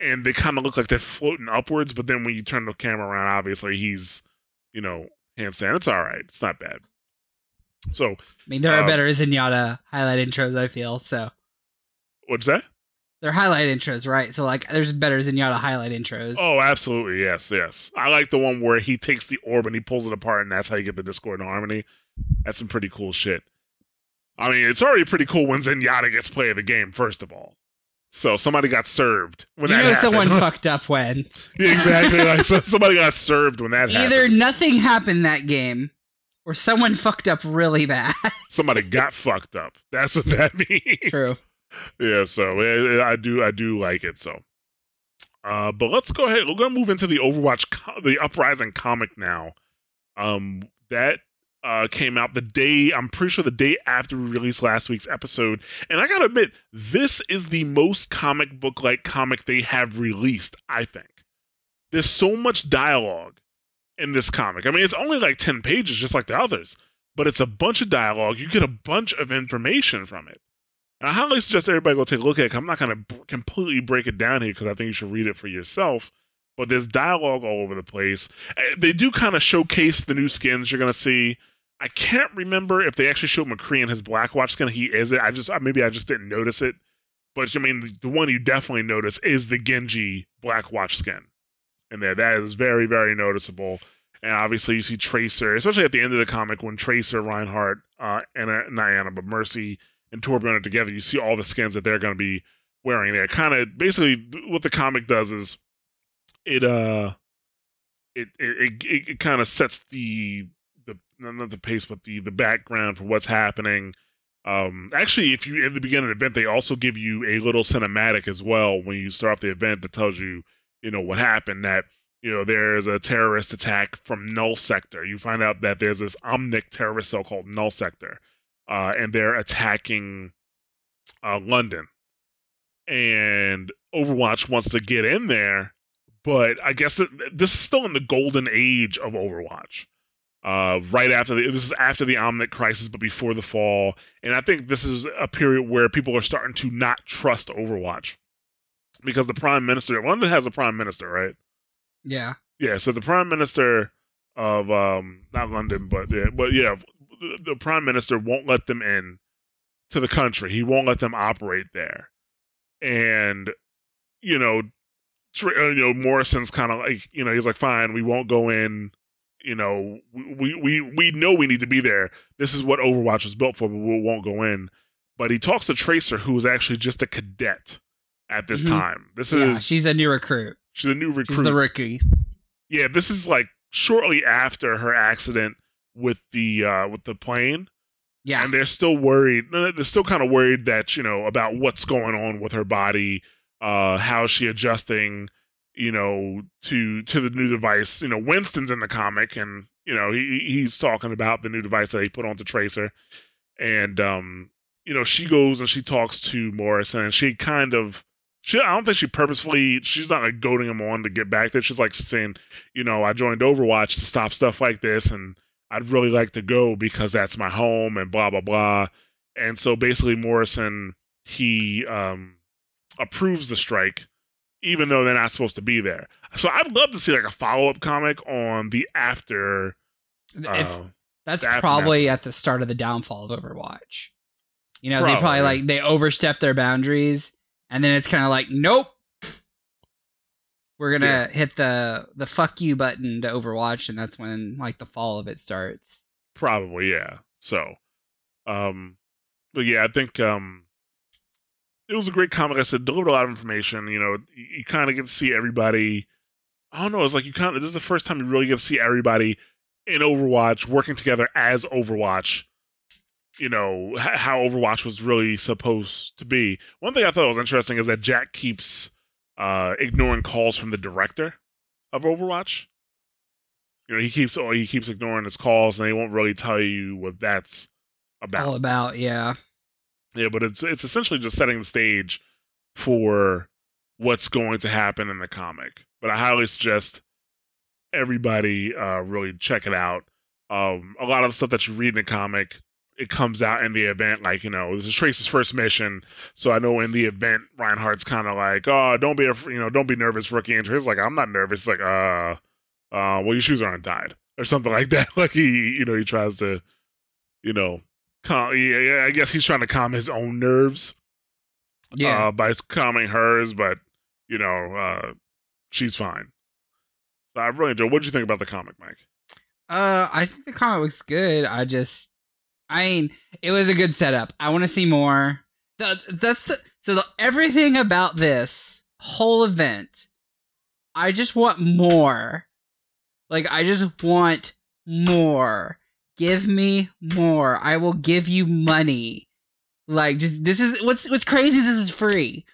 and they kind of look like they're floating upwards. But then when you turn the camera around, obviously he's you know handstand. It's all right. It's not bad. So I mean, there are uh, better Zenyatta highlight intros. I feel so. what's that? They're highlight intros, right? So like, there's better Zenyatta highlight intros. Oh, absolutely. Yes, yes. I like the one where he takes the orb and he pulls it apart, and that's how you get the Discord and harmony. That's some pretty cool shit. I mean, it's already pretty cool when Zenyatta gets play of the game, first of all. So somebody got served when you that know happened. someone fucked up when yeah, exactly. Like so somebody got served when that either happened. nothing happened that game, or someone fucked up really bad. somebody got fucked up. That's what that means. True. Yeah, so eh, I do I do like it. So, uh, but let's go ahead. We're gonna move into the Overwatch, co- the Uprising comic now. Um, that uh came out the day I'm pretty sure the day after we released last week's episode, and I gotta admit, this is the most comic book like comic they have released. I think there's so much dialogue in this comic. I mean, it's only like ten pages, just like the others, but it's a bunch of dialogue. You get a bunch of information from it. And I highly suggest everybody go take a look at it. I'm not to b- completely break it down here because I think you should read it for yourself. But there's dialogue all over the place. Uh, They do kind of showcase the new skins you're going to see. I can't remember if they actually showed McCree in his Blackwatch skin. He is it. I just maybe I just didn't notice it. But I mean, the, one you definitely notice is the Genji Blackwatch skin. and there. That is very, very noticeable. And obviously, you see Tracer, especially at the end of the comic when Tracer, Reinhardt, uh, and uh, but Mercy and Torbjorn are together. You see all the skins that they're going to be wearing there. Kind of basically what the comic does is it uh it it it, it kind of sets the the not the pace, but the the background for what's happening. Um, actually, if you in the beginning of the event, they also give you a little cinematic as well when you start off the event that tells you, you know, what happened. That you know, there's a terrorist attack from Null Sector. You find out that there's this Omnic terrorist cell called Null Sector, uh, and they're attacking uh, London. And Overwatch wants to get in there, but I guess that this is still in the golden age of Overwatch. Uh, right after the, this is after the Omnic crisis, but before the fall, and I think this is a period where people are starting to not trust Overwatch because the Prime Minister, London has a Prime Minister, right? Yeah. Yeah, so the prime minister of um not London, but yeah, but yeah, the prime minister won't let them in to the country. He won't let them operate there. And you know, uh, you know Morrison's kind of like, you know, he's like fine, we won't go in. You know, we we we know we need to be there. This is what Overwatch is built for, but we won't go in. But he talks to Tracer, who is actually just a cadet at this mm-hmm. time. This yeah, is she's a new recruit. She's a new recruit. She's the rookie. Yeah, this is like shortly after her accident with the uh with the plane. Yeah. And they're still worried. They're still kind of worried that, you know, about what's going on with her body, uh, how is she adjusting, you know, to to the new device. You know, Winston's in the comic and, you know, he he's talking about the new device that he put onto Tracer. And um, you know, she goes and she talks to Morrison and she kind of she, I don't think she purposefully. She's not like goading him on to get back there. She's like saying, you know, I joined Overwatch to stop stuff like this, and I'd really like to go because that's my home, and blah blah blah. And so basically, Morrison he um, approves the strike, even though they're not supposed to be there. So I'd love to see like a follow up comic on the after. It's uh, that's probably at the start of the downfall of Overwatch. You know, probably. they probably like they overstep their boundaries and then it's kind of like, nope, we're gonna yeah. hit the the fuck you button to Overwatch, and that's when like the fall of it starts. Probably, yeah. So, um, but yeah, I think um, it was a great comic. I said delivered a lot of information. You know, you, you kind of get to see everybody. I don't know. It's like you kind of this is the first time you really get to see everybody in Overwatch working together as Overwatch you know how Overwatch was really supposed to be. One thing I thought was interesting is that Jack keeps uh, ignoring calls from the director of Overwatch. You know, he keeps oh, he keeps ignoring his calls, and they won't really tell you what that's about. All about, yeah, yeah. But it's it's essentially just setting the stage for what's going to happen in the comic. But I highly suggest everybody uh, really check it out. Um, a lot of the stuff that you read in the comic it comes out in the event, like, you know, this is Trace's first mission. So I know in the event, Reinhardt's kind of like, oh, don't be, a, you know, don't be nervous, rookie. And He's like, I'm not nervous. like, uh, uh, well, your shoes aren't tied or something like that. like he, you know, he tries to, you know, calm, yeah, I guess he's trying to calm his own nerves. Yeah. Uh, by calming hers, but, you know, uh, she's fine. So I really enjoyed. What did you think about the comic, Mike? Uh, I think the comic was good. I just I mean, it was a good setup. I want to see more. The, that's the so the, everything about this whole event. I just want more. Like I just want more. Give me more. I will give you money. Like just this is what's what's crazy is this is free.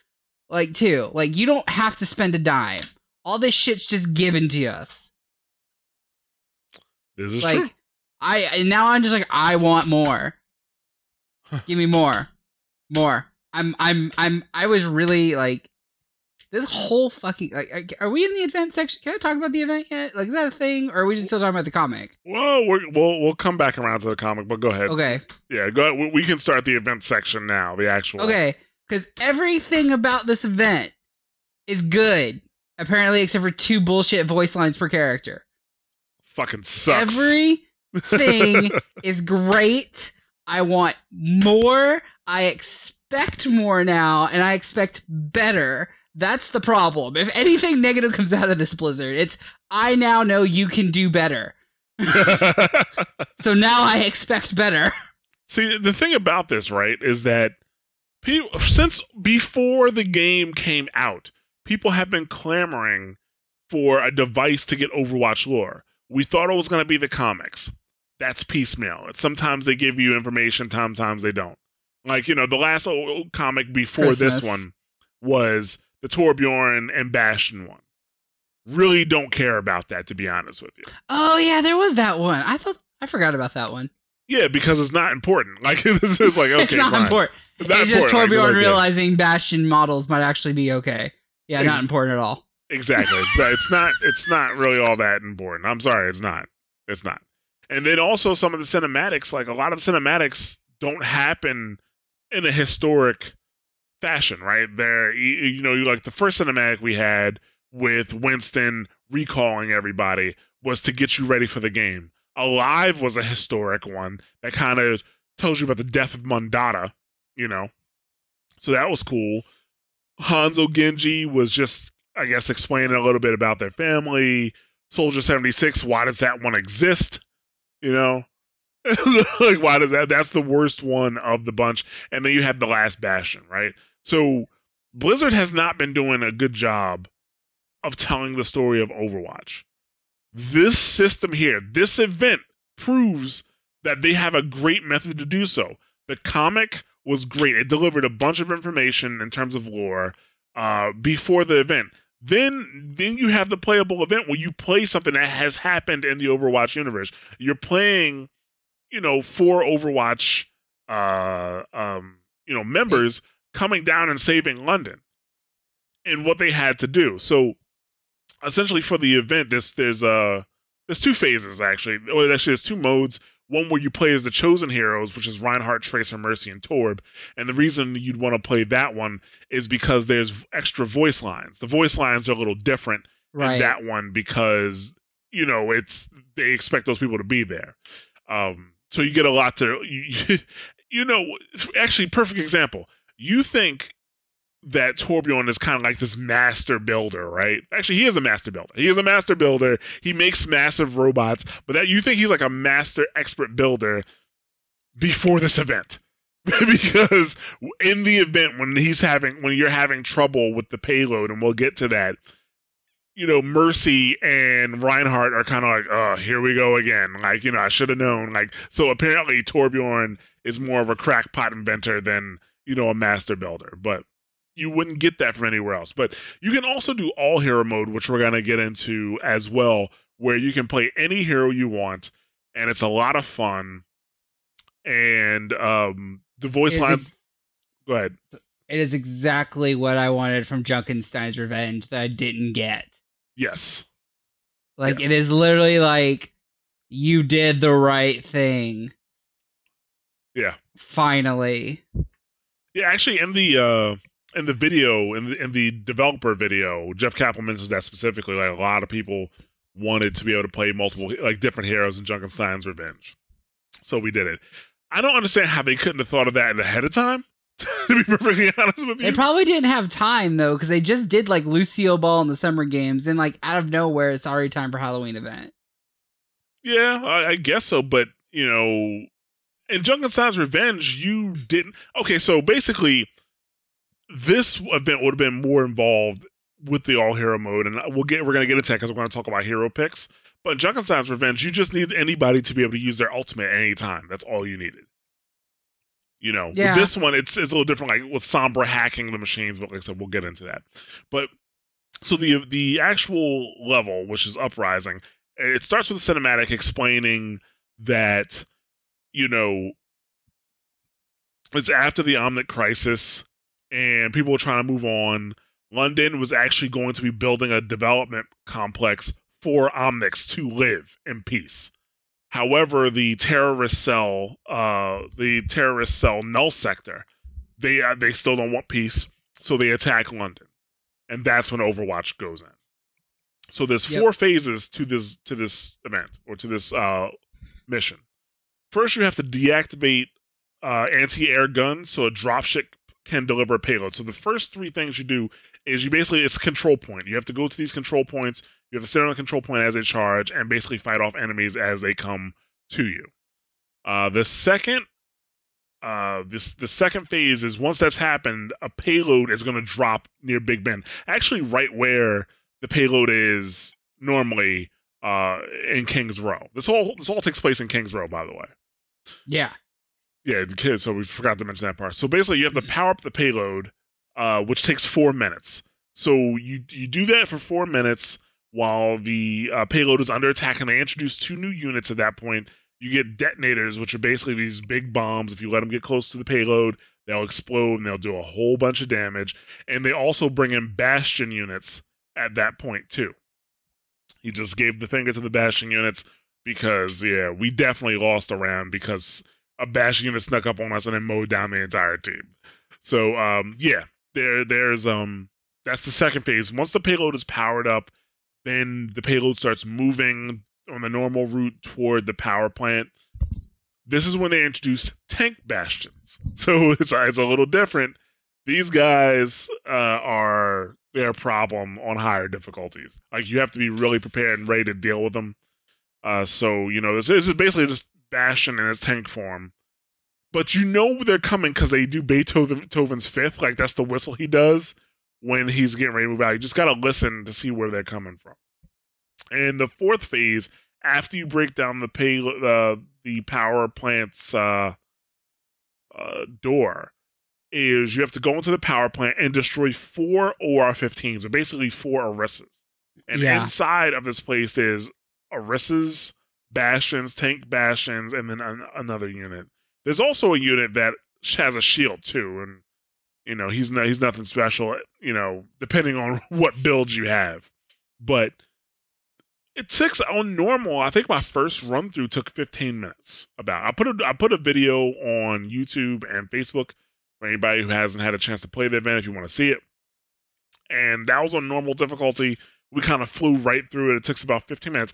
Like too. Like you don't have to spend a dime. All this shit's just given to us. This is like, true. I now I'm just like I want more. Give me more, more. I'm I'm I'm I was really like this whole fucking like are we in the event section? Can I talk about the event yet? Like is that a thing, or are we just still talking about the comic? Well, we will we'll come back around to the comic, but go ahead. Okay. Yeah, go. Ahead. We can start the event section now. The actual. Okay, because everything about this event is good. Apparently, except for two bullshit voice lines per character. Fucking sucks. Everything is great. I want more. I expect more now, and I expect better That's the problem. If anything negative comes out of this Blizzard, it's I now know you can do better. so now I expect better. See, the thing about this, right, is that people since before the game came out, people have been clamoring for a device to get Overwatch lore. We thought it was going to be the comics. That's piecemeal. It's, sometimes they give you information, sometimes they don't. Like, you know, the last old comic before Christmas. this one was the Torbjorn and Bastion one. Really don't care about that, to be honest with you. Oh yeah, there was that one. I thought I forgot about that one. Yeah, because it's not important. Like, this is like, okay, it's not fine. important. It's, not it's just important. Like, Torbjorn okay. realizing Bastion models might actually be okay. Yeah, not important at all. Exactly. It's, not- it's not. It's not really all that important. I'm sorry. It's not. It's not. And then also some of the cinematics, like a lot of the cinematics, don't happen in a historic fashion, right? There, you, know, you like the first cinematic we had with Winston recalling everybody was to get you ready for the game. Alive was a historic one that kind of tells you about the death of Mondatta, you know. So that was cool. Hanzo Genji was just, I guess, explaining a little bit about their family. Soldier 76, why does that one exist? You know? like, why does that? That's the worst one of the bunch. And then you have the last Bastion, right? So Blizzard has not been doing a good job of telling the story of Overwatch. This system here, this event proves that they have a great method to do so. The comic was great. It delivered a bunch of information in terms of lore uh, before the event. Then, then you have the playable event where you play something that has happened in the Overwatch universe. You're playing, you know, four Overwatch, uh, um, you know, members coming down and saving London, and what they had to do. So, essentially, for the event, this there's uh there's two phases actually. Well, actually, there's two modes. One where you play as the chosen heroes, which is Reinhardt, Tracer, Mercy, and Torb. And the reason you'd want to play that one is because there's extra voice lines. The voice lines are a little different Right. in that one because you know it's they expect those people to be there. Um, so you get a lot to you, you know. Actually, perfect example. You think that Torbjorn is kind of like this master builder, right? Actually, he is a master builder. He is a master builder. He makes massive robots, but that you think he's like a master expert builder before this event. because in the event when he's having when you're having trouble with the payload and we'll get to that you know mercy and reinhardt are kind of like oh here we go again. Like you know i should have known. Like so apparently torbjorn is more of a crackpot inventor than you know a master builder but you wouldn't get that from anywhere else. But you can also do all hero mode which we're going to get into as well where you can play any hero you want and it's a lot of fun. And um the voice is lines ex- go ahead. it is exactly what I wanted from Junkenstein's Revenge that I didn't get. Yes Like Yes. it is literally like you did the right thing. Yeah. Finally. Yeah, actually, in the uh, in the video, in the in the developer video, Jeff Kaplan mentions that specifically. Like a lot of people wanted to be able to play multiple, like different heroes in Junkenstein's Revenge, so we did it. I don't understand how they couldn't have thought of that ahead of time. to be perfectly honest with you, They probably didn't have time though, because they just did like Lucio Ball in the summer games, and like out of nowhere, it's already time for Halloween event. yeah, I, I guess so. But you know, in Junkenstein's Revenge, you didn't. Okay, so basically, this event would have been more involved with the all hero mode, and we'll get we're gonna get into that because we're gonna talk about hero picks. But in Junkenstein's Revenge, you just need anybody to be able to use their ultimate at any time. That's all you needed. You know, Yeah. this one, it's it's a little different, like with Sombra hacking the machines. But like I said, we'll get into that. But so the the actual level, which is Uprising, it starts with a cinematic explaining that you know it's after the Omnic crisis and people were trying to move on. London was actually going to be building a development complex for Omnics to live in peace. However, the terrorist cell, uh, the terrorist cell Null Sector, they uh, they still don't want peace, so they attack London, and that's when Overwatch goes in. So there's Yep. four phases to this to this event or to this uh, mission. First, you have to deactivate uh, anti-air guns, so a dropship can deliver a payload. So the first three things you do is you basically it's a control point. You have to go to these control points. You have to sit on a control point as they charge and basically fight off enemies as they come to you. Uh, the second uh, this the second phase is once that's happened, a payload is going to drop near Big Ben, actually right where the payload is normally uh, in Kings Row. This whole this all takes place in Kings Row, by the way. Yeah. Yeah, the kids. So we forgot to mention that part. So basically, you have to power up the payload, uh, which takes four minutes. So you you do that for four minutes while the uh, payload is under attack, and they introduce two new units at that point. You get detonators, which are basically these big bombs. If you let them get close to the payload, they'll explode and they'll do a whole bunch of damage. And they also bring in bastion units at that point too. He just gave the finger to the bastion units because yeah, we definitely lost a round because a bastion unit snuck up on us and then mowed down the entire team. So um yeah, there there's um that's the second phase. Once the payload is powered up, then the payload starts moving on the normal route toward the power plant. This is when they introduce tank bastions. So it's, it's a little different. These guys uh, are their problem on higher difficulties. Like you have to be really prepared and ready to deal with them. Uh, so you know this, this is basically just Bastion in its tank form, but you know they're coming because they do Beethoven's Fifth. Like that's the whistle he does when he's getting ready to move out. You just gotta listen to see where they're coming from. And the fourth phase, after you break down the pay uh, the power plant's uh, uh, door, is you have to go into the power plant and destroy four OR-15s, so basically four Orisas. And yeah. inside of this place is Orisas, bastions, tank bastions, and then an- another unit. There's also a unit that has a shield too, and you know he's not he's nothing special. You know, depending on what builds you have, but it takes on normal. I think my first run through took 15 minutes. About I put a I put a video on YouTube and Facebook for anybody who hasn't had a chance to play the event if you want to see it. And that was on normal difficulty. We kind of flew right through it. It took about 15 minutes.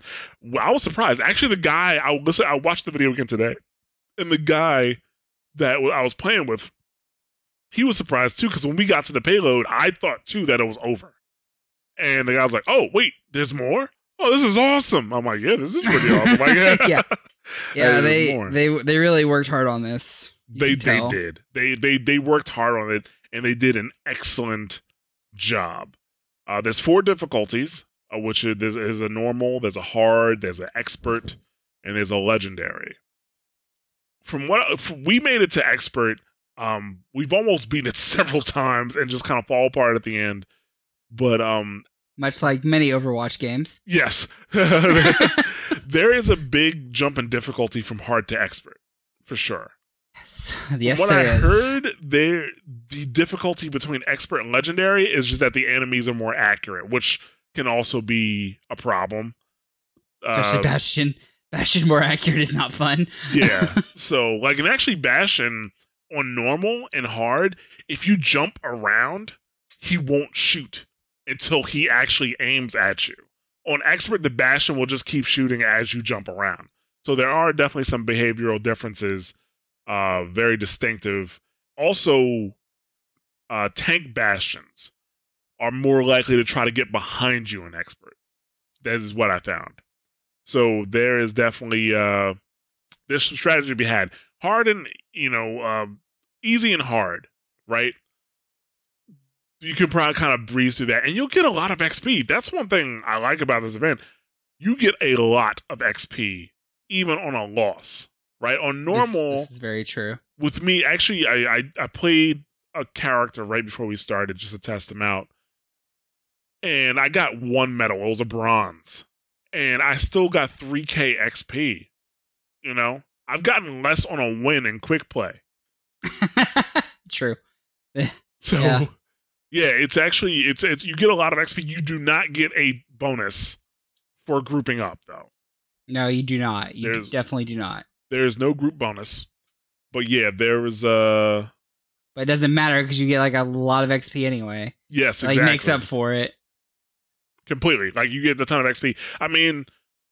I was surprised. Actually, the guy I listen, I watched the video again today, and the guy that I was playing with, he was surprised too because when we got to the payload, I thought too that it was over, and the guy was like, "Oh, wait, there's more." oh, this is awesome. I'm like, yeah, this is pretty awesome. Like, yeah, yeah, yeah. They they they really worked hard on this. They they did. They they they worked hard on it, and they did an excellent job. Uh, there's four difficulties, uh, which is there's, a normal, there's a hard, there's an expert, and there's a legendary. From what from, we made it to expert, um, we've almost beaten it several times and just kind of fall apart at the end. But um, much like many Overwatch games. Yes. there is a big jump in difficulty from hard to expert, for sure. Yes, yes what I is. heard, there the difficulty between expert and legendary is just that the enemies are more accurate, which can also be a problem. Especially uh, Bastion. Bastion more accurate is not fun. yeah. So, like, and actually, Bastion on normal and hard, if you jump around, he won't shoot until he actually aims at you. On expert, the Bastion will just keep shooting as you jump around. So there are definitely some behavioral differences, uh, very distinctive. Also, uh, tank bastions are more likely to try to get behind you in expert. That is what I found. So there is definitely uh, there's some strategy to be had. Hard and you know, uh, easy and hard, right? you can probably kind of breeze through that and you'll get a lot of XP. That's one thing I like about this event. You get a lot of XP even on a loss, right? On normal, this, this is very true. With me, actually, I, I I played a character right before we started just to test him out, and I got one medal. It was a bronze, and I still got 3k XP. You know, I've gotten less on a win in quick play. True. so yeah. Yeah, it's actually it's it's you get a lot of XP. You do not get a bonus for grouping up though. No, you do not. You definitely do not. There's no group bonus. But yeah, there is a. Uh, but it doesn't matter because you get like a lot of XP anyway. Yes, exactly. Like makes up for it. Completely. Like you get a ton of XP. I mean,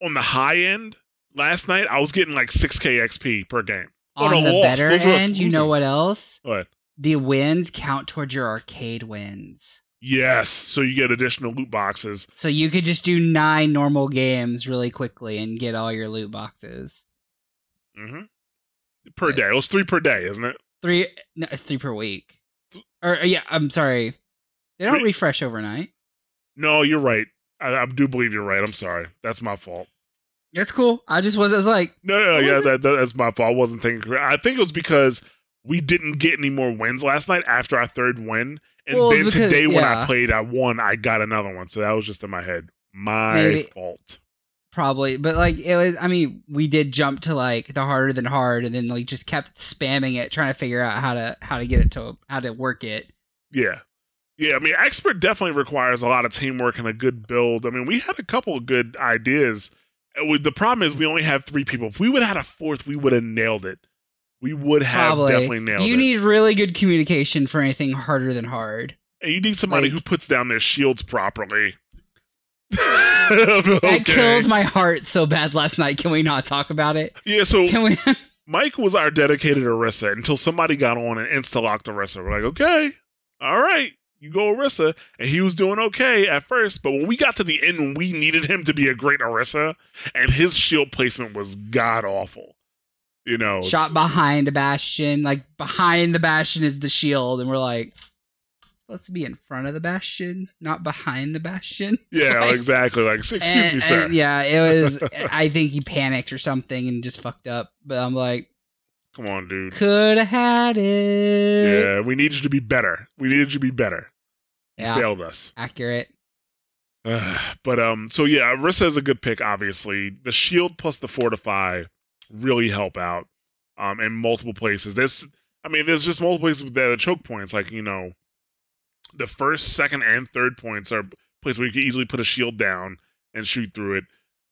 on the high end, last night I was getting like six K XP per game. On, on the loss. better end, you know what else? What? the wins count towards your arcade wins. Yes, so you get additional loot boxes. So you could just do nine normal games really quickly and get all your loot boxes. Mm-hmm. Per day. It was three per day, isn't it? Three, no, it's three per week. Or yeah, I'm sorry, they don't refresh overnight. No, you're right. I, I do believe you're right. I'm sorry. That's my fault. That's cool. I just was, I was like, No, no, yeah, that, that, that's my fault. I wasn't thinking. I think it was because we didn't get any more wins last night after our third win, and Well, then because- today when I played, I won. I got another one, so that was just in my head. My Maybe. fault. probably, but like it was. I mean, we did jump to like the harder than hard, and then like just kept spamming it, trying to figure out how to how to get it to how to work it. Yeah. Yeah, I mean, expert definitely requires a lot of teamwork and a good build. I mean, we had a couple of good ideas. Uh, The problem is we only have three people. If we would have had a fourth, we would have nailed it. We would have Probably. definitely nailed you it. You need really good communication for anything harder than hard. And you need somebody like- who puts down their shields properly. That killed my heart so bad last night. Can we not talk about it? Yeah, so Can we? Mike was our dedicated Orisa until somebody got on and insta locked Orisa. We're like, okay, all right, you go Orisa. And he was doing okay at first, but when we got to the end, we needed him to be a great Orisa, and his shield placement was god awful. You know, Shot behind a bastion, like behind the bastion is the shield, and we're like supposed to be in front of the bastion, not behind the bastion. yeah, like- exactly. Like, excuse And- me, sir. and, yeah, it was. I think he panicked or something and just fucked up. But I'm like, Come on, dude. could have had it. Yeah, we needed you to be better. We needed you to be better. Yeah, failed us. accurate. but um, so yeah, Orisa is a good pick. Obviously, the shield plus the fortify really help out um in multiple places. There's, I mean, there's just multiple places that are choke points. Like you know, the first, second, and third points are places where you can easily put a shield down and shoot through it.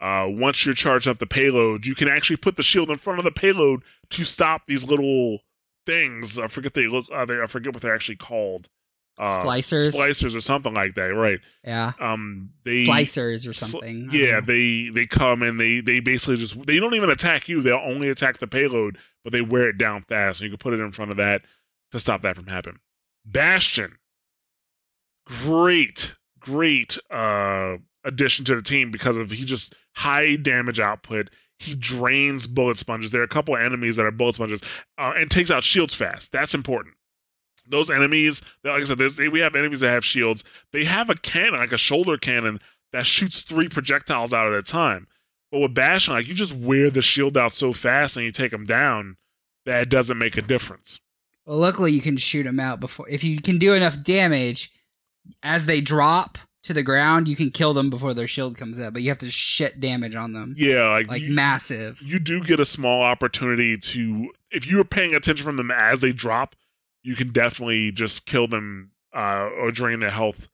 Uh, once you're charged up the payload, you can actually put the shield in front of the payload to stop these little things. I forget they look. Uh, they, I forget what they're actually called. Uh, Splicers? splicers, or something like that. Right Yeah, um they slicers or something. Don't yeah they they come and they they basically just they don't even attack you they'll only attack the payload but they wear it down fast and you can put it in front of that to stop that from happening bastion great great uh addition to the team because of he just high damage output he drains bullet sponges there are a couple of enemies that are bullet sponges uh, and takes out shields fast that's important those enemies like i said we have enemies that have shields they have a cannon, like a shoulder cannon, that shoots three projectiles out at a time. But with Bastion, like you just wear the shield out so fast and you take them down that it doesn't make a difference. Well, luckily you can shoot them out before. If you can do enough damage, as they drop to the ground, you can kill them before their shield comes up. But you have to shit damage on them, Yeah, like, like you, massive. you do get a small opportunity to, if you're paying attention from them as they drop, you can definitely just kill them uh, or drain their health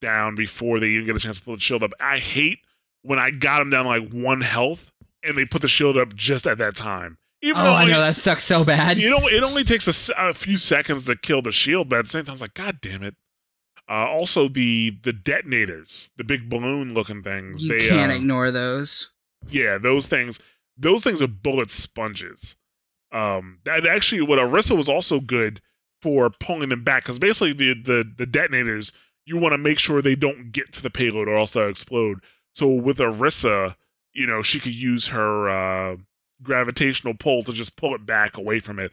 down before they even get a chance to pull the shield up. I hate when I got them down like one health and they put the shield up just at that time. Even Oh, though, I know that sucks so bad. you know, it only takes a few seconds to kill the shield, but at the same time, I was like, God damn it. Uh, also, the the detonators, the big balloon looking things. You they, can't uh, ignore those. yeah, those things. Those things are bullet sponges. Um, that actually, what Orisa was also good for pulling them back because basically the the the detonators, you want to make sure they don't get to the payload or else they'll explode. So with Orisa, you know, she could use her uh, gravitational pull to just pull it back away from it.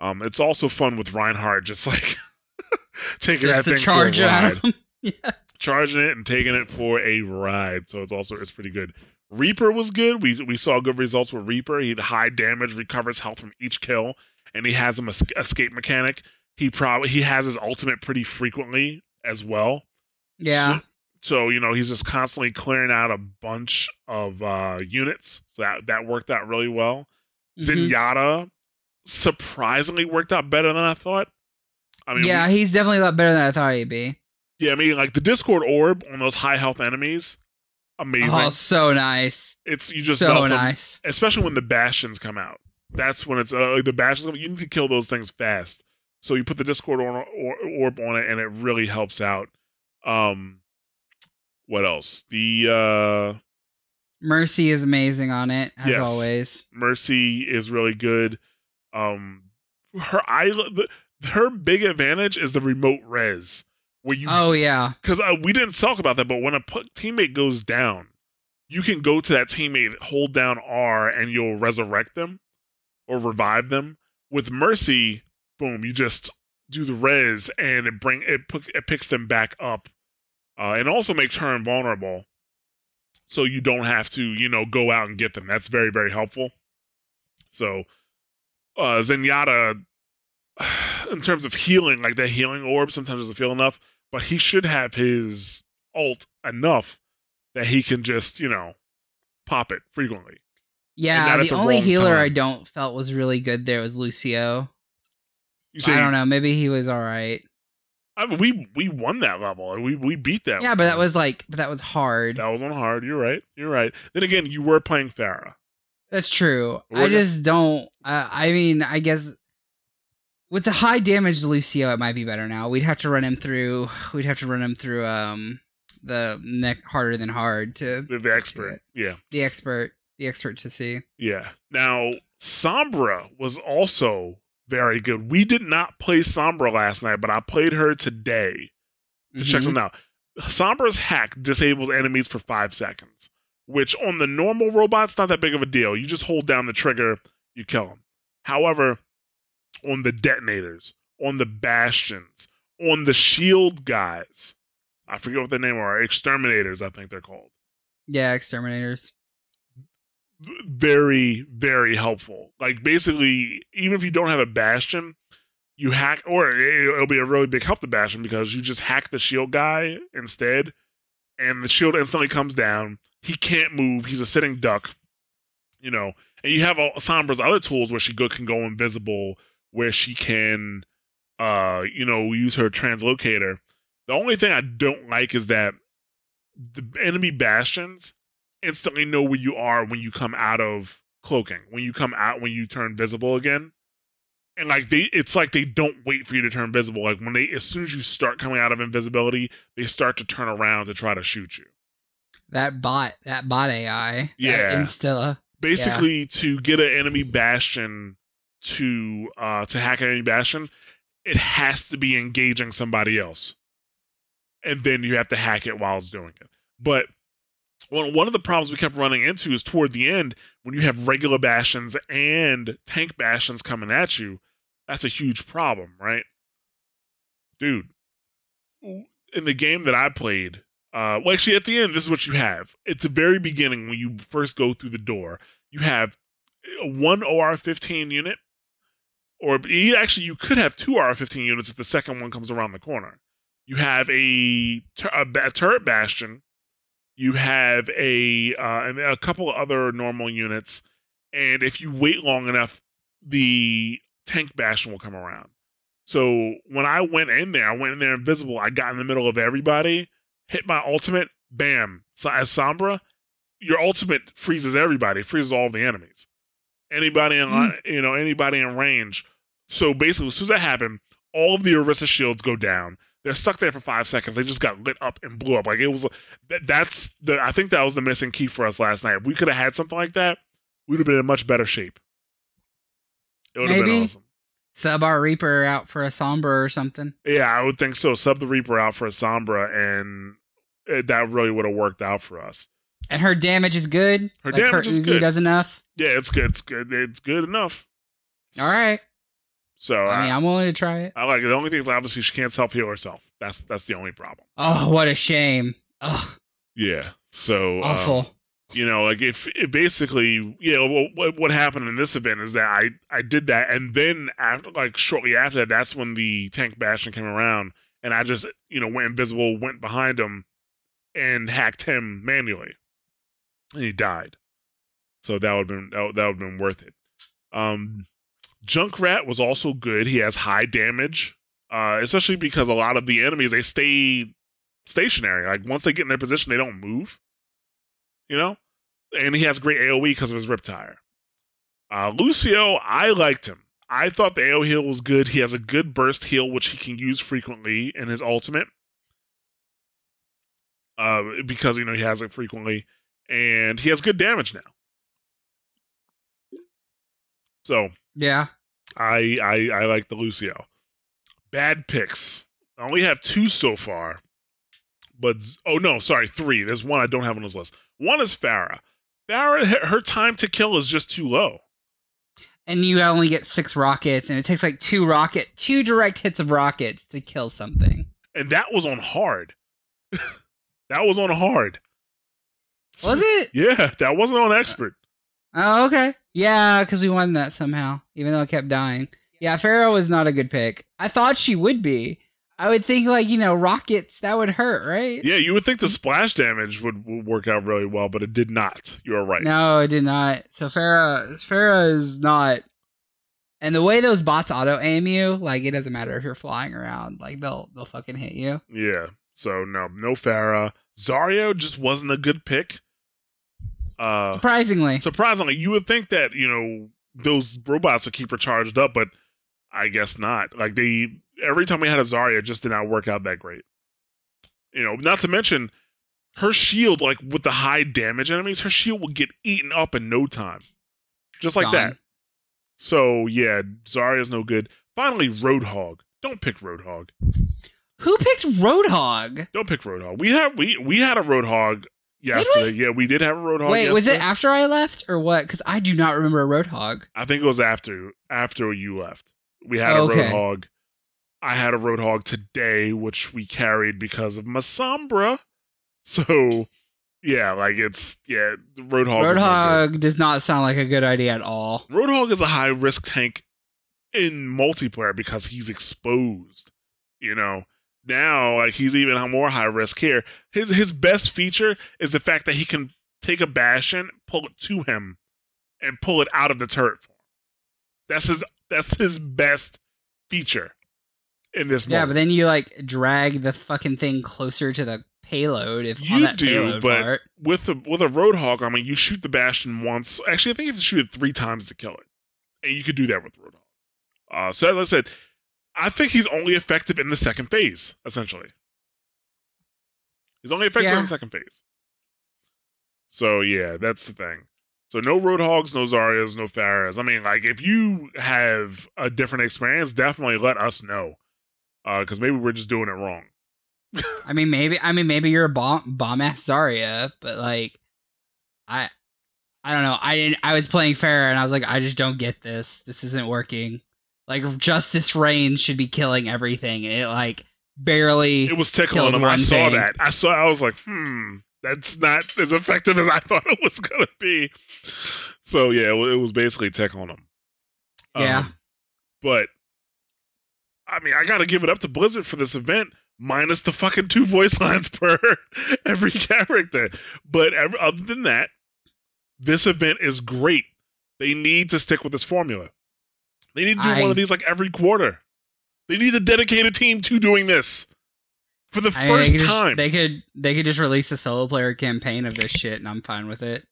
Um, it's also fun with Reinhardt, just like taking Just that thing charge for a ride yeah. charging it and taking it for a ride. So it's also it's pretty good. Reaper was good. We we saw good results with Reaper. He had high damage, recovers health from each kill, and he has an es- escape mechanic. He probably he has his ultimate pretty frequently as well. Yeah. So, so, you know he's just constantly clearing out a bunch of uh units. So that that worked out really well. Mhm. Zenyatta surprisingly worked out better than I thought. I mean, we- yeah, he's definitely a lot better than I thought he'd be. yeah, I mean, like the Discord orb on those high health enemies, amazing. Oh, so nice. it's you just so nice. especially when the bastions come out. That's when it's uh, like the bastions. come- You need to kill those things fast. So you put the Discord or, or, orb on it, and it really helps out. Um, what else? The uh, Mercy is amazing on it, as Yes. always. Mercy is really good. Um, her eye, her big advantage is the remote res, where you Oh yeah. because uh, we didn't talk about that, but when a p- teammate goes down, you can go to that teammate, hold down R, and you'll resurrect them or revive them. With Mercy, boom, you just do the res, and it bring it, it picks them back up, uh, and also makes her invulnerable, so you don't have to you know go out and get them. That's very very helpful. So, uh, Zenyatta, in terms of healing, like that healing orb, sometimes doesn't feel enough but he should have his alt enough that he can just, you know, pop it frequently. Yeah, the the only healer I don't felt was really good there was Lucio. Say, I don't know. Maybe he was all right. I mean, we we won that level. and We we beat that. Yeah, but that was like, but that was hard. that was on hard. You're right. You're right. Then again, you were playing Pharah. That's true. We're I just don't. Uh, I mean, I guess with the high damage Lucio, it might be better now. We'd have to run him through. We'd have to run him through um the neck harder than hard to The, the expert. Yeah. the expert, the expert to see. Yeah. Now, Sombra was also very good. We did not play Sombra last night, but I played her today. to check Mhm. something out. Sombra's hack disables enemies for five seconds, which on the normal robot's not that big of a deal. You just hold down the trigger, you kill them. However, on the detonators, on the bastions, on the shield guys, I forget what their name are, exterminators, I think they're called. Yeah, exterminators. Very, very helpful. Like basically, even if you don't have a bastion, you hack, or it- it'll be a really big help to bastion because you just hack the shield guy instead, and the shield instantly comes down. He can't move. He's a sitting duck, you know. And you have all Sombra's other tools where she can go invisible, where she can, uh, you know, use her translocator. The only thing I don't like is that the enemy bastions instantly know where you are when you come out of cloaking, when you come out, when you turn visible again. And like they, it's like they don't wait for you to turn visible. Like when they, as soon as you start coming out of invisibility, they start to turn around to try to shoot you. That bot, that bot AI. Yeah. Instilla. Basically, to get an enemy bastion to uh to hack an enemy bastion, it has to be engaging somebody else, and then you have to hack it while it's doing it. But one one of the problems we kept running into is toward the end when you have regular bastions and tank bastions coming at you. That's a huge problem, right, dude? In the game that I played, uh, well, actually, at the end, this is what you have. At the very beginning, when you first go through the door, you have one OR15 unit, or actually, you could have two OR15 units if the second one comes around the corner. You have a, tur- a, turret bastion. You have a uh, and a couple of other normal units, and if you wait long enough, the tank bastion will come around. So when I went in there, I went in there invisible. I got in the middle of everybody, hit my ultimate, bam. So as Sombra, your ultimate freezes everybody, freezes all the enemies. Anybody in line, you know, anybody in range. So basically, as soon as that happened, all of the Orisa shields go down. They're stuck there for five seconds. They just got lit up and blew up. Like it was. That, that's the. I think that was the missing key for us last night. If we could have had something like that, we'd have been in much better shape. It would have been awesome. Sub our Reaper out for a Sombra or something. Yeah, I would think so. Sub the Reaper out for a Sombra, and uh, that really would have worked out for us. And her damage is good. Her like damage her is Uzi good. does enough. Yeah, it's good. It's good. It's good enough. All right. So I mean, I, I'm willing to try it. I like it. The only thing is obviously she can't self heal herself. That's that's the only problem. Oh, what a shame. Oh, Yeah. So um, awful. you know, like if it basically, you know, what- what happened in this event is that I I did that, and then after like shortly after that, that's when the tank bastion came around, and I just you know went invisible, went behind him, and hacked him manually, and he died. So that would have been that would have been worth it. Um, Junkrat was also good. He has high damage, uh, especially because a lot of the enemies they stay stationary. Like once they get in their position, they don't move. You know, and he has great AOE because of his RIP-Tire. Uh, Lucio, I liked him. I thought the AO heal was good. He has a good burst heal, which he can use frequently in his ultimate. Uh, because you know he has it frequently, and he has good damage now. So Yeah. I I I like the Lucio. bad picks. I only have two so far. But oh no, sorry, three. There's one I don't have on this list. One is Pharah. Pharah, her- her time to kill is just too low. And you only get six rockets, and it takes like two rocket, two direct hits of rockets to kill something. And that was on hard. that was on hard. Was it? Yeah, that wasn't on expert. Oh, okay. Yeah, because we won that somehow, even though it kept dying. Yeah, Pharah was not a good pick. I thought she would be. I would think like you know rockets that would hurt, right? Yeah, you would think the splash damage would, would work out really well, but it did not. You are right. No, it did not. So Pharah, Pharah is not. And the way those bots auto aim you, like it doesn't matter if you're flying around, like they'll they'll fucking hit you. Yeah. So no, no Pharah. Zarya just wasn't a good pick. Uh Surprisingly, surprisingly, you would think that, you know, those robots would keep her charged up, but I guess not. Like they every time we had a Zarya it just did not work out that great. You know, not to mention her shield, like with the high damage enemies, her shield will get eaten up in no time. Just like Gone. that. So yeah, Zarya's no good. Finally, Roadhog. Don't pick Roadhog. who picked Roadhog? Don't pick Roadhog. We had we we had a Roadhog yesterday. Yeah, we did have a Roadhog. Wait, was it after I left or what? Because I do not remember a Roadhog. I think it was after after you left. We had Okay. a Roadhog. I had a Roadhog today, which we carried because of my Sombra. So yeah, like it's yeah, Roadhog. Roadhog does not sound like a good idea at all. Roadhog is a high risk tank in multiplayer because he's exposed. You know, now like he's even more high risk here. His his best feature is the fact that he can take a bastion, pull it to him, and pull it out of the turret form. That's his that's his best feature in this Yeah, moment. but then you like drag the fucking thing closer to the payload if on You that do, but- part. with the with a roadhog, I mean, you shoot the bastion once. Actually, I think you have to shoot it three times to kill it, and you could do that with roadhog. Uh, so as I said, I think he's only effective in the second phase. Essentially, he's only effective in the second phase. So yeah, that's the thing. So no roadhogs, no Zaryas, no Pharahs. I mean, like if you have a different experience, definitely let us know, uh, because maybe we're just doing it wrong. I mean, maybe I mean maybe you're a bomb bomb ass Zarya, but like, I I don't know. I didn't. I was playing fair, and I was like, I just don't get this. This isn't working. Like Justice Reign should be killing everything, it like barely. It was tickling him. I saw thing. that. I saw. I was like, hmm, that's not as effective as I thought it was gonna be. So yeah, it was basically tickling him. Yeah. Um, but I mean, I got to give it up to Blizzard for this event, minus the fucking two voice lines per every character. But ev other than that, this event is great. They need to stick with this formula. They need to do one of these like every quarter. They need a dedicated team to doing this for the I mean, they first just- time. they could they could just release a solo player campaign of this shit, and I'm fine with it.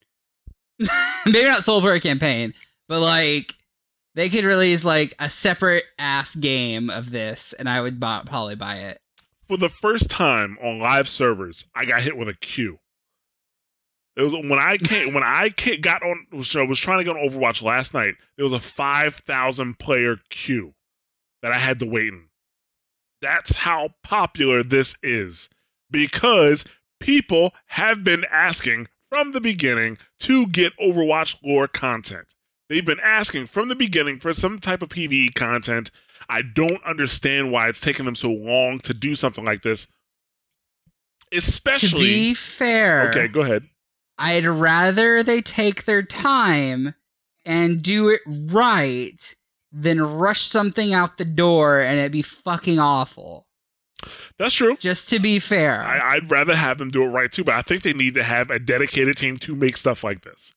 Maybe not solo player campaign, but like they could release like a separate ass game of this, and I would buy, probably buy it. for the first time on live servers, I got hit with a queue. It was when I came when I ca- got on. So I was trying to get on Overwatch last night. There was a five thousand player queue that I had to wait in. That's how popular this is because people have been asking from the beginning to get Overwatch lore content. They've been asking from the beginning for some type of PvE content. I don't understand why it's taken them so long to do something like this. To Especially be fair, Okay, go ahead. I'd rather they take their time and do it right than rush something out the door and it be fucking awful. That's true. Just to be fair. I, I'd rather have them do it right too, but I think they need to have a dedicated team to make stuff like this.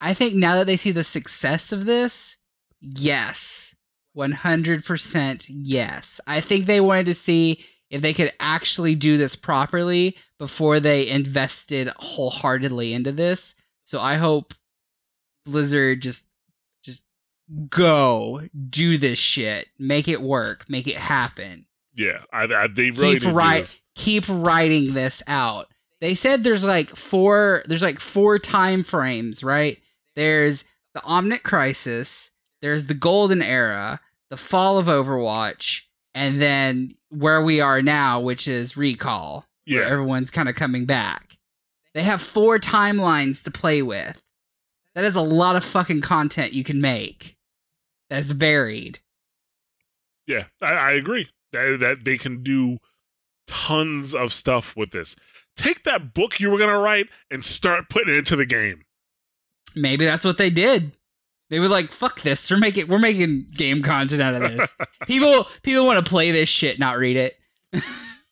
I think now that they see the success of this, yes. 100% yes. I think they wanted to see if they could actually do this properly before they invested wholeheartedly into this. So I hope Blizzard just just go do this shit, make it work, make it happen. Yeah, I, I, they really Keep keep writing this out. They said there's like four there's like four time frames, right? There's the Omnic Crisis, there's the Golden Era, the Fall of Overwatch, and then where we are now, which is Recall, where Yeah. everyone's kind of coming back. They have four timelines to play with. That is a lot of fucking content you can make. That's varied. Yeah, I, I agree that that they can do tons of stuff with this. Take that book you were gonna write and start putting it into the game. Maybe that's what they did. They were like, "Fuck this! We're making we're making game content out of this. people people want to play this shit, not read it."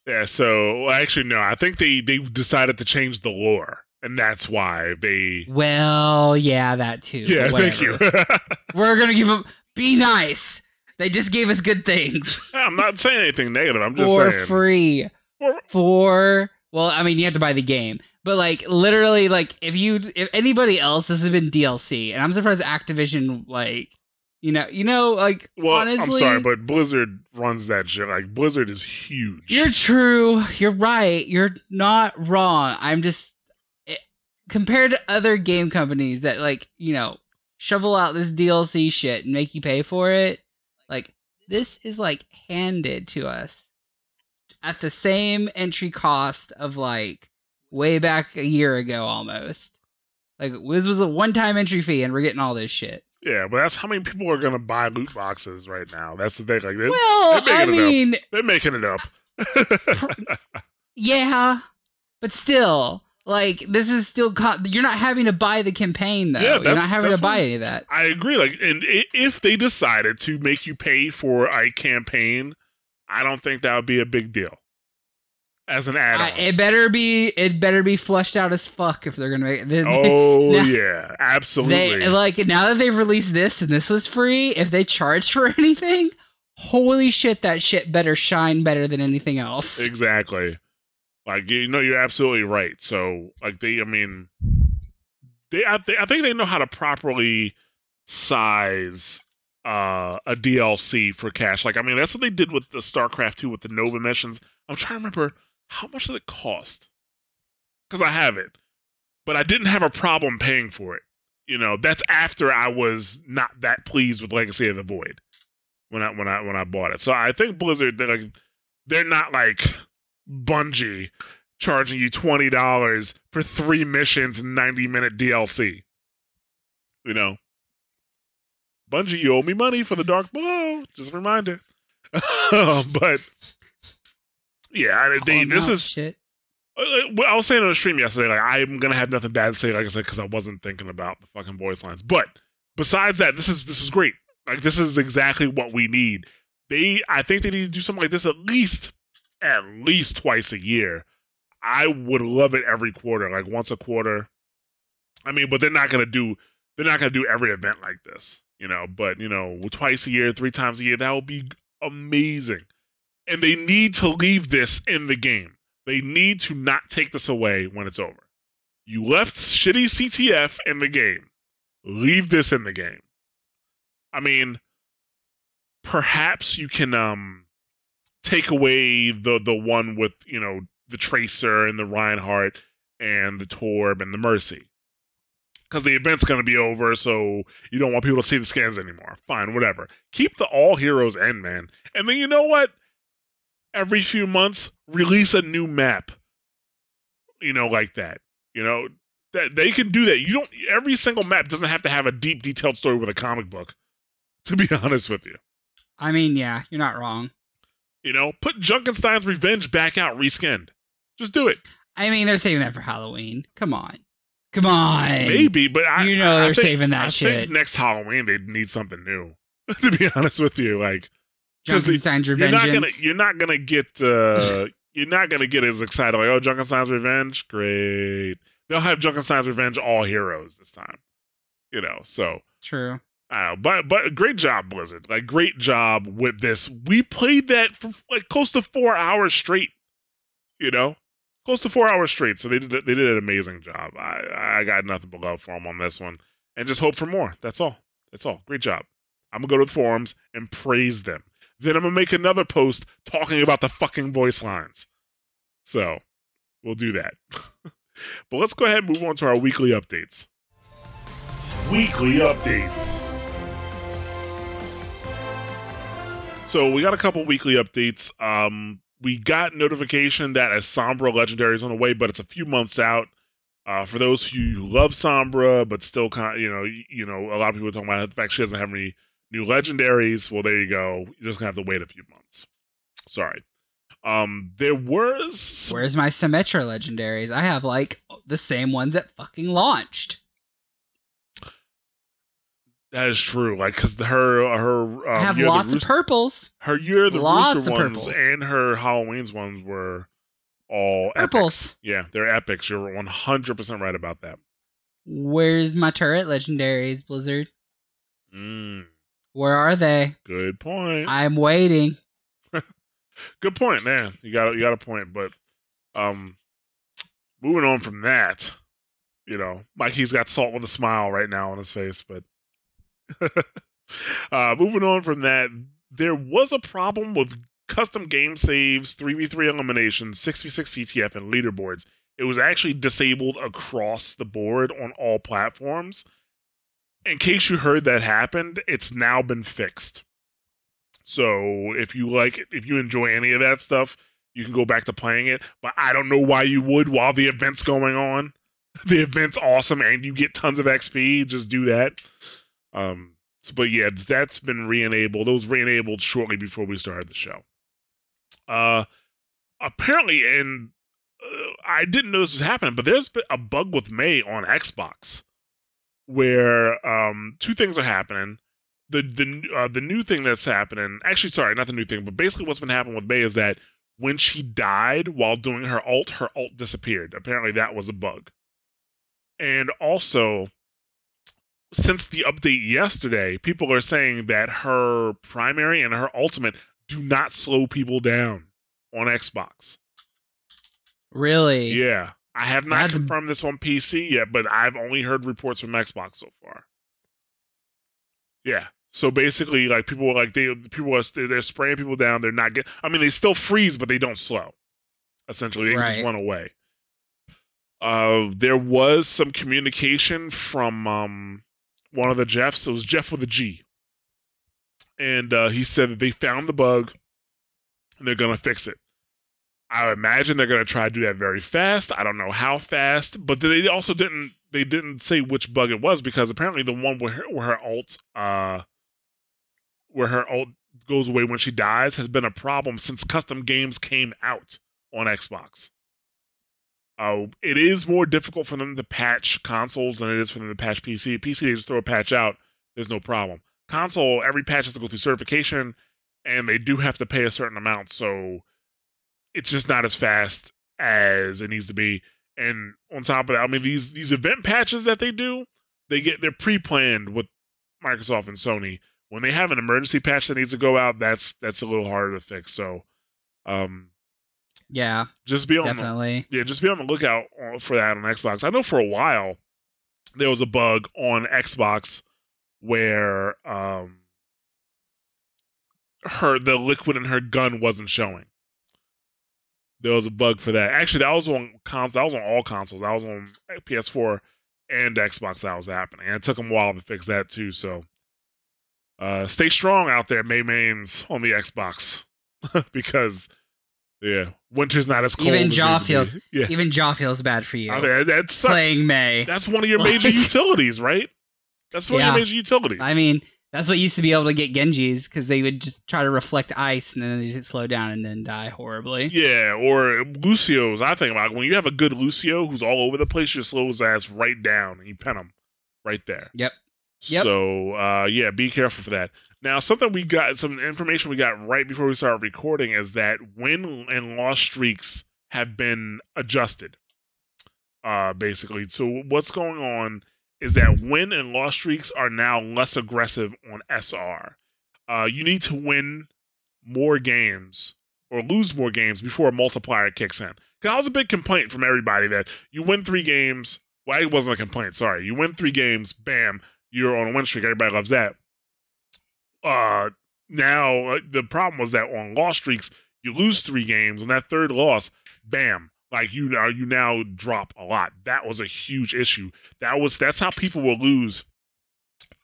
Yeah, so well, actually no, I think they they decided to change the lore, and that's why they. Well, yeah, that too. Yeah, thank you. We're gonna give them. Be nice. They just gave us good things I'm not saying anything negative. I'm just for saying. free. For- For well, I mean, you have to buy the game, but like literally, like if you if anybody else, this has been DLC, and I'm surprised Activision like. You know, you know, like well, honestly, I'm sorry, but Blizzard runs that shit. Like Blizzard is huge. You're true. You're right. You're not wrong. I'm just it, compared to other game companies that like, you know, shovel out this DLC shit and make you pay for it. Like this is like handed to us at the same entry cost of like way back a year ago almost. Like this was a one-time entry fee and we're getting all this shit. yeah, but that's how many people are gonna buy loot boxes right now. That's the thing. Like they're, Well, they're I making it up. mean, they're making it up. Yeah, but still, like this is still con- you're not having to buy the campaign though. Yeah, you're not having to buy any of that. I agree. Like, and if they decided to make you pay for a campaign, I don't think that would be a big deal as an I, add-on. it better be it better be flushed out as fuck if they're gonna make it. They, oh Now- yeah, absolutely. they like now that they've released this and this was free. If they charge for anything, holy shit, that shit better shine better than anything else. exactly. Like you know, you're absolutely right. So like they, I mean, they, I, they, I think they know how to properly size uh a DLC for cash. Like I mean, that's what they did with the StarCraft 2 with the Nova missions. I'm trying to remember how much did it cost? Because I have it, but I didn't have a problem paying for it. You know, that's after I was not that pleased with Legacy of the Void when I when I when I bought it. So I think Blizzard they're like they're not like Bungie charging you twenty dollars for three missions ninety minute DLC. You know, Bungie, you owe me money for the Dark Below. Just a reminder. but yeah, I- they, Calling this out is shit. uh, uh, I was saying on the stream yesterday, like I'm gonna have nothing bad to say, like I said, because I wasn't thinking about the fucking voice lines. But besides that, this is this is great. Like this is exactly what we need. They, I think they need to do something like this at least, at least twice a year. I would love it every quarter, like once a quarter. I mean, but they're not gonna do, they're not gonna do every event like this, you know. But you know, twice a year, three times a year, that would be amazing. And they need to leave this in the game. They need to not take this away when it's over. You left shitty CTF in the game. Leave this in the game. I mean, perhaps you can um take away the the one with, you know, the Tracer and the Reinhardt and the Torb and the Mercy. Because the event's going to be over, so you don't want people to see the scans anymore. Fine, whatever. Keep the all heroes end, man. And then you know what? every few months release a new map you know like that you know that they can do that you don't every single map doesn't have to have a deep detailed story with a comic book to be honest with you I mean, yeah, you're not wrong. you know put junkenstein's revenge back out reskinned just do it I mean, they're saving that for Halloween. Come on, come on. maybe but i you know I they're think- saving that I shit. think next halloween they need something new to be honest with you like Junkenstein's you're Revenge. not gonna you're not gonna get uh you're not gonna get as excited like oh Junkenstein's Revenge great they'll have Junkenstein's Revenge all heroes this time you know so True. I know, but but great job Blizzard like great job with this we played that for like close to four hours straight you know close to four hours straight so they did they did an amazing job I I got nothing but love for them on this one and just hope for more that's all that's all great job I'm gonna go to the forums and praise them then I'm gonna make another post talking about the fucking voice lines. So we'll do that. but let's go ahead and move on to our weekly updates. Weekly updates. So we got a couple weekly updates. Um, we got notification that a Sombra legendary is on the way, but it's a few months out. Uh, for those who love Sombra, but still kind of, you know, you, know, a lot of people are talking about the fact she doesn't have any new legendaries. Well, there you go. You're just gonna have to wait a few months. Sorry. Um, there was Where's my Symmetra legendaries? I have like the same ones that fucking launched. That is true. Like, cause her her um, have Year of the lots of purples. her year the lots rooster of ones purples. and her Halloween's ones were all epics. Purples. Yeah, they're epics. You're 100 percent right about that. Where's my turret legendaries, Blizzard? Mm, Where are they? good point. I'm waiting. good point, man. You got you got a point, but um, moving on from that, you know, Mikey's got salt with a smile right now on his face, but uh, moving on from that, there was a problem with custom game saves, three v three eliminations, six v six CTF, and leaderboards. It was actually disabled across the board on all platforms. In case you heard that happened, it's now been fixed. So if you like, if you enjoy any of that stuff, you can go back to playing it. But I don't know why you would while the event's going on. The event's awesome and you get tons of XP. Just do that. Um, so- but yeah, that's been re-enabled. Those re-enabled shortly before we started the show. Uh, apparently, and uh, I didn't know this was happening, but there's been a bug with Mei on Xbox where um two things are happening the the uh, the new thing that's happening. Actually, sorry, not the new thing, but basically what's been happening with Mei is that when she died while doing her alt, her alt disappeared. Apparently, that was a bug. And also, since the update yesterday, people are saying that her primary and her ultimate do not slow people down on Xbox. Really? Yeah. I have not That's- confirmed this on PC yet, but I've only heard reports from Xbox so far. Yeah. So basically, like people are like they people are they're spraying people down. They're not getting. I mean, they still freeze, but they don't slow. Essentially, they can just Right. run away. Uh, there was some communication from um one of the Jeffs. It was Jeff with a G, and uh, he said that they found the bug and they're gonna fix it. I imagine they're gonna try to do that very fast. I don't know how fast, but they also didn't they didn't say which bug it was because apparently the one where her, where her alt uh where her alt goes away when she dies has been a problem since custom games came out on Xbox. Uh, it is more difficult for them to patch consoles than it is for them to patch PC. PC, they just throw a patch out, there's no problem. Console, every patch has to go through certification, and they do have to pay a certain amount, so it's just not as fast as it needs to be. And on top of that, I mean these these event patches that they do, they get they're pre-planned with Microsoft and Sony. When they have an emergency patch that needs to go out, that's that's a little harder to fix. So, um, Yeah, just be on the, yeah, just be on the lookout uh, for that on Xbox. I know for a while there was a bug on Xbox where um her the liquid in her gun wasn't showing. There was a bug for that. Actually, that was on cons. That was on all consoles. That was on PS4 and Xbox. That was happening, and it took them a while to fix that too. So, uh, stay strong out there, Mei mains on the Xbox, because yeah, winter's not as cold. Even Jaw feels- yeah. Even Jaw feels bad for you. I mean, that sucks. playing Mei. That's one of your major utilities, right? That's one of your major utilities. I mean, that's what used to be able to get Genjis because they would just try to reflect ice and then they just slow down and then die horribly. yeah, or Lucio's. I think about it. when you have a good Lucio who's all over the place, you slow his ass right down and you pen him right there. Yep. Yep. So uh, yeah, be careful for that. Now, something we got, some information we got right before we started recording is that win and loss streaks have been adjusted. Uh, basically, so what's going on is that win and loss streaks are now less aggressive on SR. Uh, you need to win more games or lose more games before a multiplier kicks in. Because that was a big complaint from everybody that you win three games. Well, it wasn't a complaint. Sorry, you win three games, bam, you're on a win streak. Everybody loves that. Uh, now uh, the problem was that on loss streaks, you lose three games. On that third loss, bam, like you now you now drop a lot. That was a huge issue. That was that's how people will lose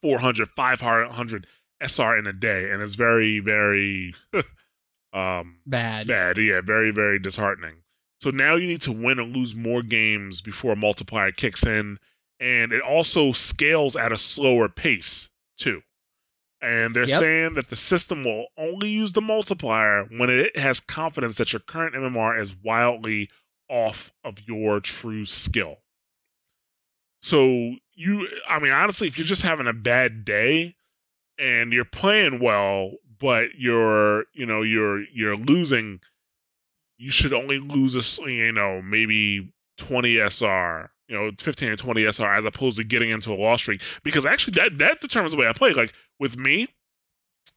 400, 500 SR in a day, and it's very, very um, Bad. bad. Yeah, very, very disheartening. So now you need to win or lose more games before a multiplier kicks in, and it also scales at a slower pace too. And they're Yep. saying that the system will only use the multiplier when it has confidence that your current MMR is wildly off of your true skill. So you, I mean, honestly, if you're just having a bad day and you're playing well, but you're, you know, you're you're losing, you should only lose a you know, maybe 20 SR, you know, 15 or 20 SR, as opposed to getting into a loss streak. Because actually, that that determines the way I play. Like with me,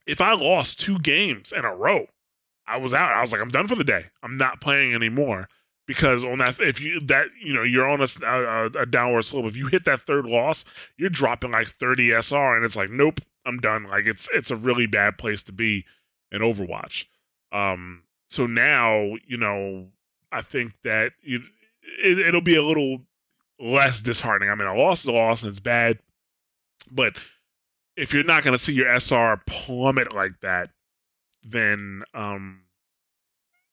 if I lost two games in a row, I was out. I was like, I'm done for the day. I'm not playing anymore because on that, if you that you know you're on a downward slope. If you hit that third loss, you're dropping like 30 SR, and it's like, nope, I'm done. Like it's it's a really bad place to be in Overwatch. Um, so now you know, I think that you it, it'll be a little less disheartening. I mean, a loss is a loss, and it's bad, but if you're not going to see your SR plummet like that, then um,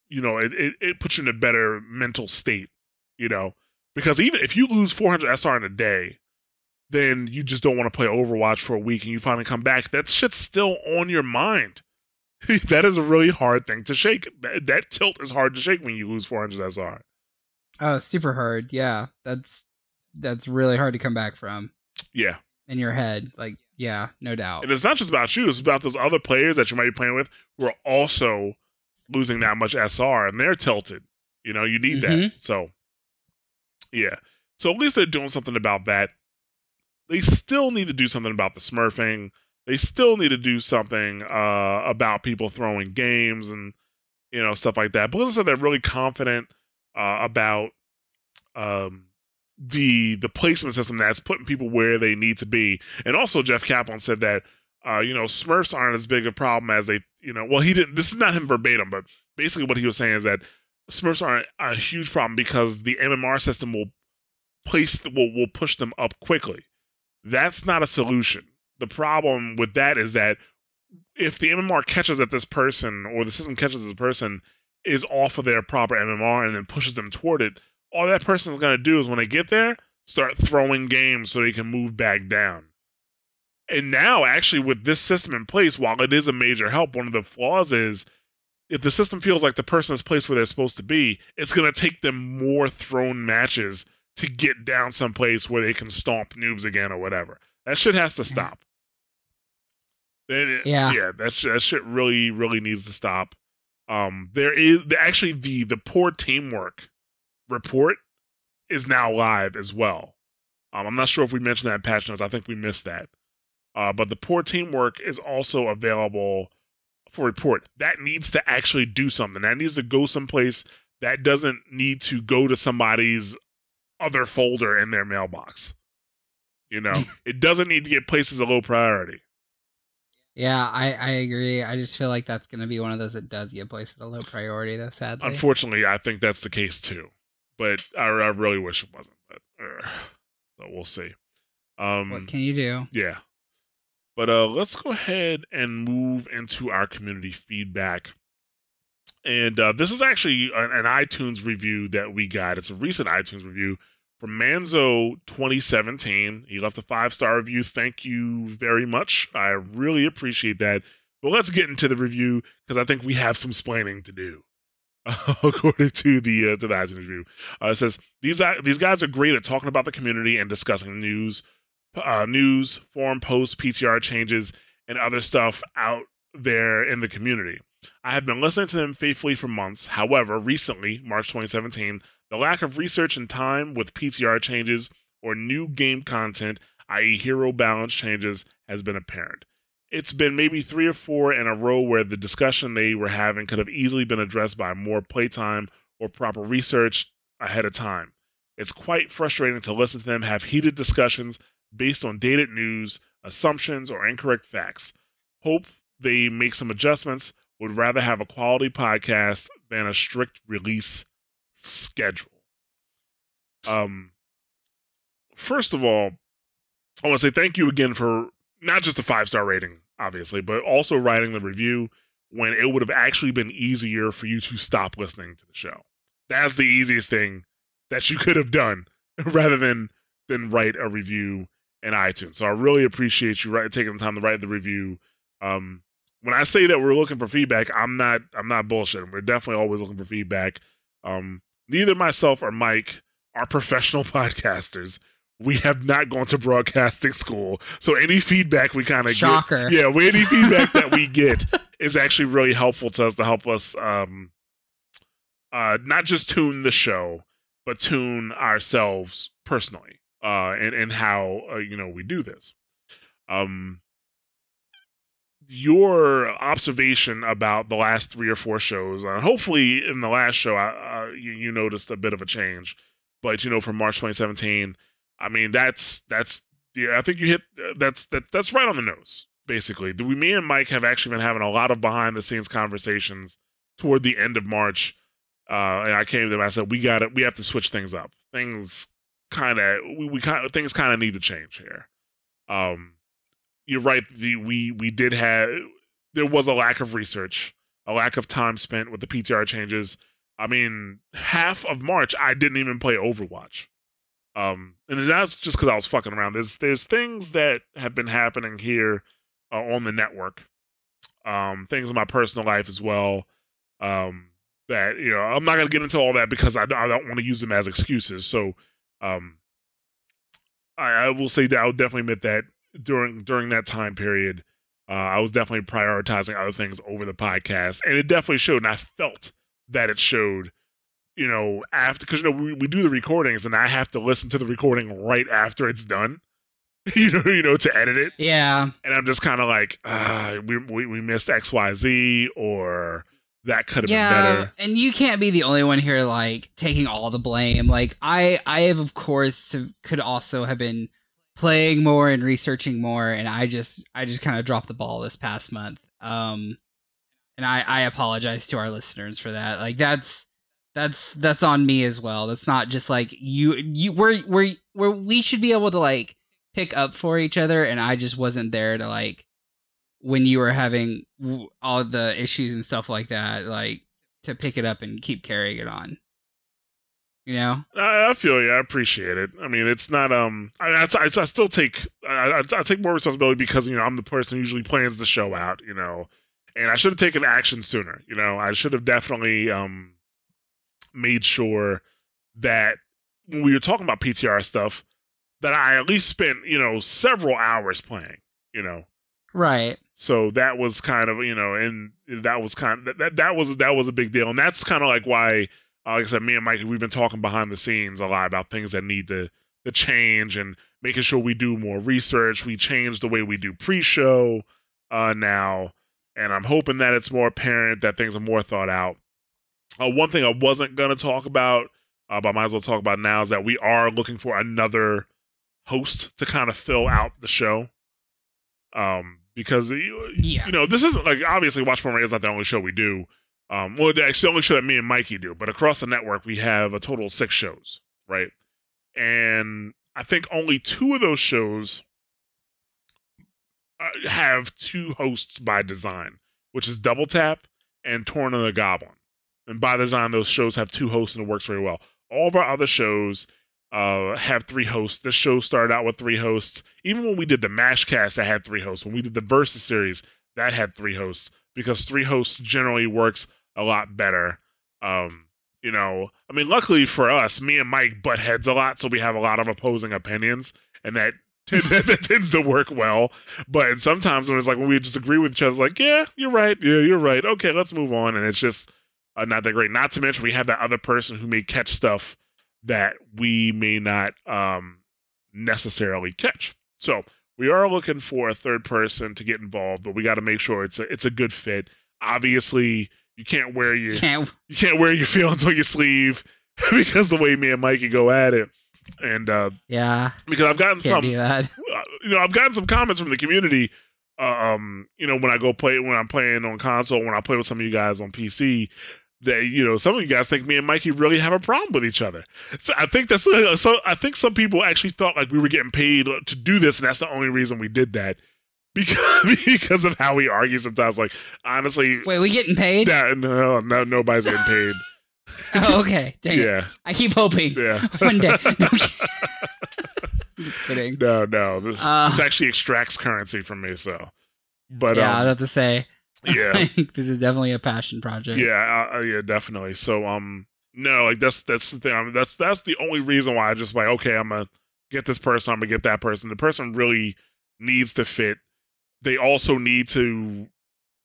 you know it, it it puts you in a better mental state. You know, because even if you lose 400 SR in a day, then you just don't want to play Overwatch for a week, and you finally come back. That shit's still on your mind. that is a really hard thing to shake. That, that tilt is hard to shake when you lose 400 SR. Oh, super hard. Yeah, that's that's really hard to come back from Yeah. in your head. Like, yeah, no doubt. And it's not just about you, it's about those other players that you might be playing with who are also losing that much SR and they're tilted. You know, you need that. Mhm. So, yeah. So at least they're doing something about that. They still need to do something about the smurfing. They still need to do something uh, about people throwing games and, you know, stuff like that. Blizzard said they're really confident uh, about um, the the placement system that's putting people where they need to be. And also, Jeff Kaplan said that uh, you know Smurfs aren't as big a problem as they you know. Well, he didn't. This is not him verbatim, but basically what he was saying is that Smurfs aren't a huge problem because the MMR system will place will will push them up quickly. That's not a solution. The problem with that is that if the MMR catches that this person or the system catches this person is off of their proper MMR and then pushes them toward it, all that person's going to do is when they get there, start throwing games so they can move back down. And now, actually, with this system in place, while it is a major help, one of the flaws is if the system feels like the person is placed where they're supposed to be, it's going to take them more thrown matches to get down someplace where they can stomp noobs again or whatever. That shit has to stop. Then it- Yeah. yeah, that sh- that shit really, really needs to stop. Um, there is the, actually the the poor teamwork report is now live as well. Um, I'm not sure if we mentioned that in patch notes. I think we missed that. Uh, but the poor teamwork is also available for report. That needs to actually do something. That needs to go someplace. That doesn't need to go to somebody's other folder in their mailbox. You know, it doesn't need to get placed as a low priority. Yeah, I, I agree. I just feel like that's going to be one of those that does get placed at a low priority, though. Sadly, Unfortunately, I think that's the case too. But I, I really wish it wasn't. But uh, so we'll see. Um, what can you do? Yeah. But uh let's go ahead and move into our community feedback. And uh this is actually an, an iTunes review that we got. It's a recent iTunes review from Manzo 2017. He left a five-star review. Thank you very much. I really appreciate that. But let's get into the review because I think we have some splaining to do. according to the uh, to the iTunes review, uh, it says these these guys are great at talking about the community and discussing news, uh, news, forum posts, PTR changes, and other stuff out there in the community. I have been listening to them faithfully for months. However, recently, March 2017, the lack of research and time with PTR changes or new game content, i.e., hero balance changes, has been apparent. It's been maybe three or four in a row where the discussion they were having could have easily been addressed by more playtime or proper research ahead of time. It's quite frustrating to listen to them have heated discussions based on dated news, assumptions, or incorrect facts. Hope they make some adjustments. Would rather have a quality podcast than a strict release schedule. Um, first of all, I want to say thank you again for not just a five star rating, obviously, but also writing the review when it would have actually been easier for you to stop listening to the show. That's the easiest thing that you could have done rather than than write a review in iTunes. So I really appreciate you taking the time to write the review. Um, when I say that we're looking for feedback, I'm not I'm not bullshitting. We're definitely always looking for feedback. Um, neither myself or Mike are professional podcasters. We have not gone to broadcasting school, so any feedback we kind of shocker, get, yeah, any feedback that we get is actually really helpful to us to help us, um, uh, not just tune the show, but tune ourselves personally, uh, and and how uh, you know we do this. Um, your observation about the last three or four shows, uh, hopefully in the last show, uh, you, you noticed a bit of a change, but you know from March 2017 I mean, that's that's yeah. I think you hit that's that that's right on the nose. Basically, we, me and Mike have actually been having a lot of behind the scenes conversations toward the end of March. Uh, and I came to them. I said, "We got it. We have to switch things up. Things kind of we, we kind of things kind of need to change here." Um, you're right. The we we did have there was a lack of research, a lack of time spent with the PTR changes. I mean, half of March I didn't even play Overwatch. Um, and that's just because I was fucking around. There's there's things that have been happening here uh, on the network, um, things in my personal life as well. Um, that you know, I'm not gonna get into all that because I, I don't want to use them as excuses. So, um, I, I will say that I would definitely admit that during during that time period, uh, I was definitely prioritizing other things over the podcast, and it definitely showed. And I felt that it showed you know, after because you know we, we do the recordings and I have to listen to the recording right after it's done. you know, you know, to edit it. Yeah. And I'm just kind of like, uh, we, we we missed X Y Z or that could have yeah, been better. And you can't be the only one here like taking all the blame. Like I I have of course could also have been playing more and researching more and I just I just kind of dropped the ball this past month. Um and I I apologize to our listeners for that. Like that's that's that's on me as well. That's not just like you you we're we're, we're we should be able to like pick up for each other and I just wasn't there to like when you were having all the issues and stuff like that like to pick it up and keep carrying it on. You know, I, I feel you. I appreciate it. I mean, it's not. Um, I, I, I still take. I, I, take more responsibility because you know I'm the person who usually plans the show out. You know, and I should have taken action sooner. You know, I should have definitely um made sure that when we were talking about PTR stuff, that I at least spent, you know, several hours playing, you know. Right. So that was kind of, you know, and that was kind of that that was that was a big deal. And that's kind of like why uh, like I said, me and Mike, we've been talking behind the scenes a lot about things that need to to change and making sure we do more research. We change the way we do pre-show uh now. And I'm hoping that it's more apparent that things are more thought out. Uh, one thing I wasn't going to talk about, uh, but I might as well talk about now, is that we are looking for another host to kind of fill out the show. Um, because you, yeah. you know this isn't like obviously Watch More is not the only show we do. Um, well, actually, the only show that me and Mikey do, but across the network we have a total of six shows, right? And I think only two of those shows uh, have two hosts by design, which is Double Tap and Torn of the Goblin. And by design, those shows have two hosts and it works very well. All of our other shows uh, have three hosts. This show started out with three hosts. Even when we did the Mashcast, that had three hosts. When we did the Versus series, that had three hosts because three hosts generally works a lot better. Um, you know, I mean, luckily for us, me and Mike butt heads a lot, so we have a lot of opposing opinions, and that that tends to work well. But sometimes when it's like when we just agree with each other, it's like, yeah, you're right, yeah, you're right. Okay, let's move on, and it's just uh, not that great. Not to mention we have that other person who may catch stuff that we may not um, necessarily catch. So we are looking for a third person to get involved, but we got to make sure it's a it's a good fit. Obviously, you can't wear your can't. you can't wear your feelings on your sleeve because the way me and Mikey go at it. And uh, yeah, because I've gotten some, uh, you know, I've gotten some comments from the community. Uh, um, you know, when I go play when I'm playing on console, when I play with some of you guys on PC, that you know some of you guys think me and Mikey really have a problem with each other. So I think that's so. I think some people actually thought like we were getting paid to do this, and that's the only reason we did that. because because of how we argue sometimes. Like honestly, Wait, we getting paid? no, no, no, nobody's getting paid. Oh, okay. Dang it. yeah, I keep hoping. yeah. One day. No, just kidding. No, no. This, Uh, this actually extracts currency from me. So, but yeah, I um, have to say, yeah, think this is definitely a passion project. yeah, uh, uh, yeah, definitely. So, um, no, like that's that's the thing. I mean, that's that's the only reason why I just like okay, I'm gonna get this person. I'm gonna get that person. The person really needs to fit. They also need to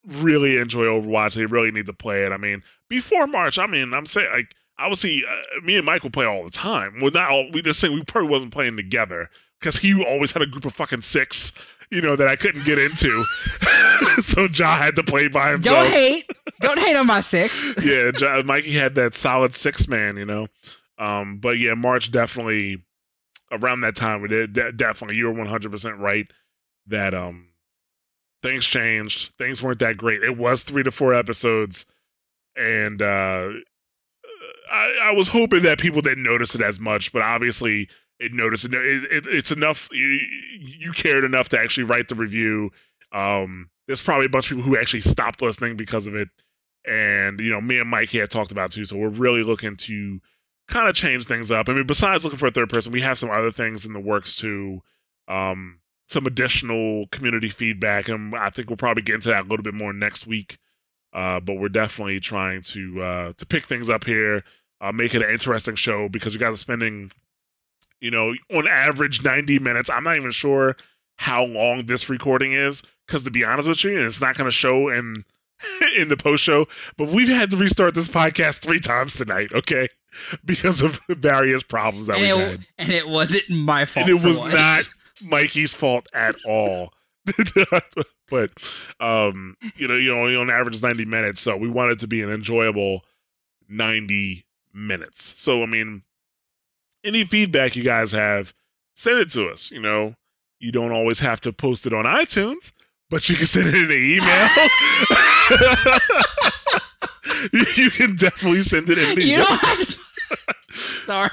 really enjoy Overwatch. They really need to play it. I mean, before March, I mean, I'm saying like I obviously uh, me and Michael play all the time. Well, not all. We just saying we probably wasn't playing together because he always had a group of fucking six. You know that I couldn't get into, so Ja had to play by himself Don't hate. Don't hate on my six. yeah, Jo- Mikey had that solid six man, you know. Um, but yeah, March definitely around that time we did de- definitely you were one hundred percent right that um things changed. Things weren't that great. It was three to four episodes, and uh I, I was hoping that people didn't notice it as much, but obviously it noticed it, it, it's enough you, you cared enough to actually write the review. Um there's probably a bunch of people who actually stopped listening because of it. And you know me and mike had talked about too so we're really looking to kind of change things up. I mean besides looking for a third person we have some other things in the works too. Um some additional community feedback and i think we'll probably get into that a little bit more next week. Uh but we're definitely trying to uh to pick things up here uh make it an interesting show because you guys are spending you know on average 90 minutes i'm not even sure how long this recording is because to be honest with you and it's not going to show in in the post show but we've had to restart this podcast three times tonight okay because of various problems that and, we it, had and it wasn't my fault. and it was once. not mikey's fault at all but um you know you know on average 90 minutes so we want it to be an enjoyable 90 minutes so i mean any feedback you guys have send it to us you know you don't always have to post it on itunes but you can send it in an email you, can definitely send it in an email don't have to. Sorry.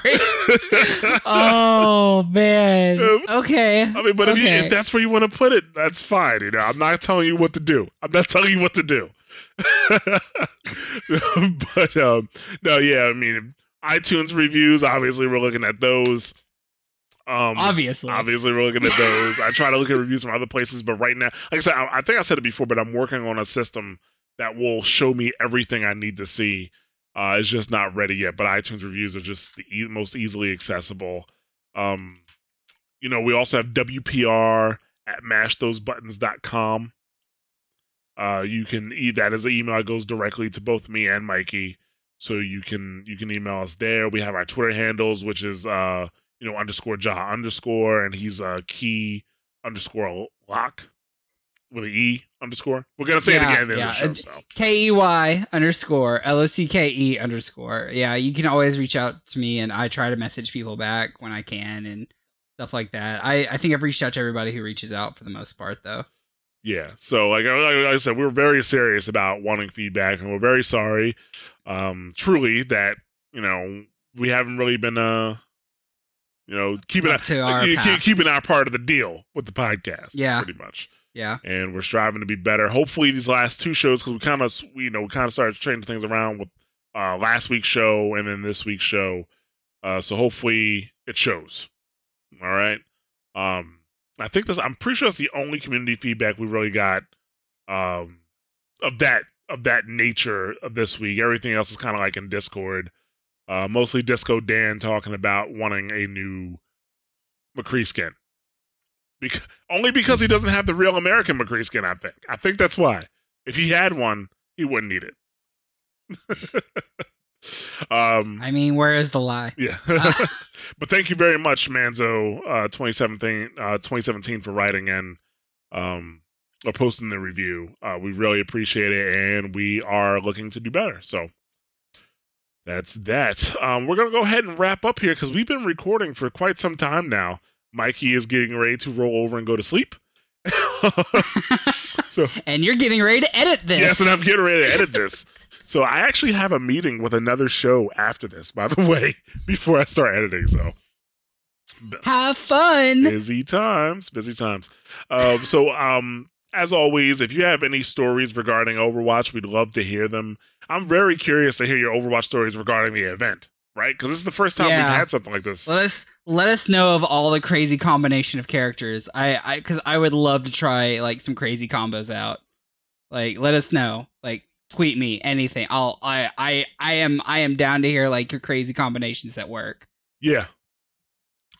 Oh man. Um, Okay. I mean, but if, you, if that's where you want to put it, that's fine. You know, I'm not telling you what to do. I'm not telling you what to do. but um, no, yeah, I mean, iTunes reviews. Obviously, we're looking at those. Um, Obviously. obviously, we're looking at those. I try to look at reviews from other places, but right now, like I said, I, I think I said it before, but I'm working on a system that will show me everything I need to see. Uh, it's just not ready yet, but iTunes reviews are just the e- most easily accessible. Um, you know, we also have WPR at mashthosebuttons.com. Uh, you can e that is an email that goes directly to both me and Mikey. So you can you can email us there. We have our Twitter handles, which is uh, you know, underscore Jaw underscore, and he's uh key underscore lock with an E underscore. We're gonna say Yeah, it again yeah. show. So K E Y underscore L O C K E underscore. Yeah, you can always reach out to me, and I try to message people back when I can and stuff like that. I I think I've reached out to everybody who reaches out for the most part, though. Yeah, so like, I- like I said, we're very serious about wanting feedback, and we're very sorry, um, truly that you know we haven't really been uh, you know, keeping Up to our you keep- keeping our part of the deal with the podcast. Yeah. pretty much. Yeah. and we're striving to be better. Hopefully, these last two shows because we kind of you know we kind of started changing things around with uh, last week's show and then this week's show. Uh, so hopefully it shows. All right. Um, I think this. I'm pretty sure it's the only community feedback we really got um, of that of that nature of this week. Everything else is kind of like in Discord. Uh, mostly Disco Dan talking about wanting a new McCree skin. Bec- only because he doesn't have the real American McCree skin, I think. I think that's why. If he had one, he wouldn't need it. um, I mean, where is the lie? yeah. but thank you very much, Manzo, uh, 2017, uh, 2017 for writing and um, or posting the review. Uh, we really appreciate it, and we are looking to do better. So that's that. Um, we're gonna go ahead and wrap up here because we've been recording for quite some time now. Mikey is getting ready to roll over and go to sleep. so and you're getting ready to edit this. yes, and I'm getting ready to edit this. So I actually have a meeting with another show after this, by the way, before I start editing. So Have fun. busy times busy times um so um as always if you have any stories regarding overwatch we'd love to hear them i'm very curious to hear your overwatch stories regarding the event right because this is the first time we've had something like this Let us let us know of all the crazy combination of characters. I I because I would love to try like some crazy combos out. Like let us know. Like tweet me anything. I'll I I I am I am down to hear like your crazy combinations that work. yeah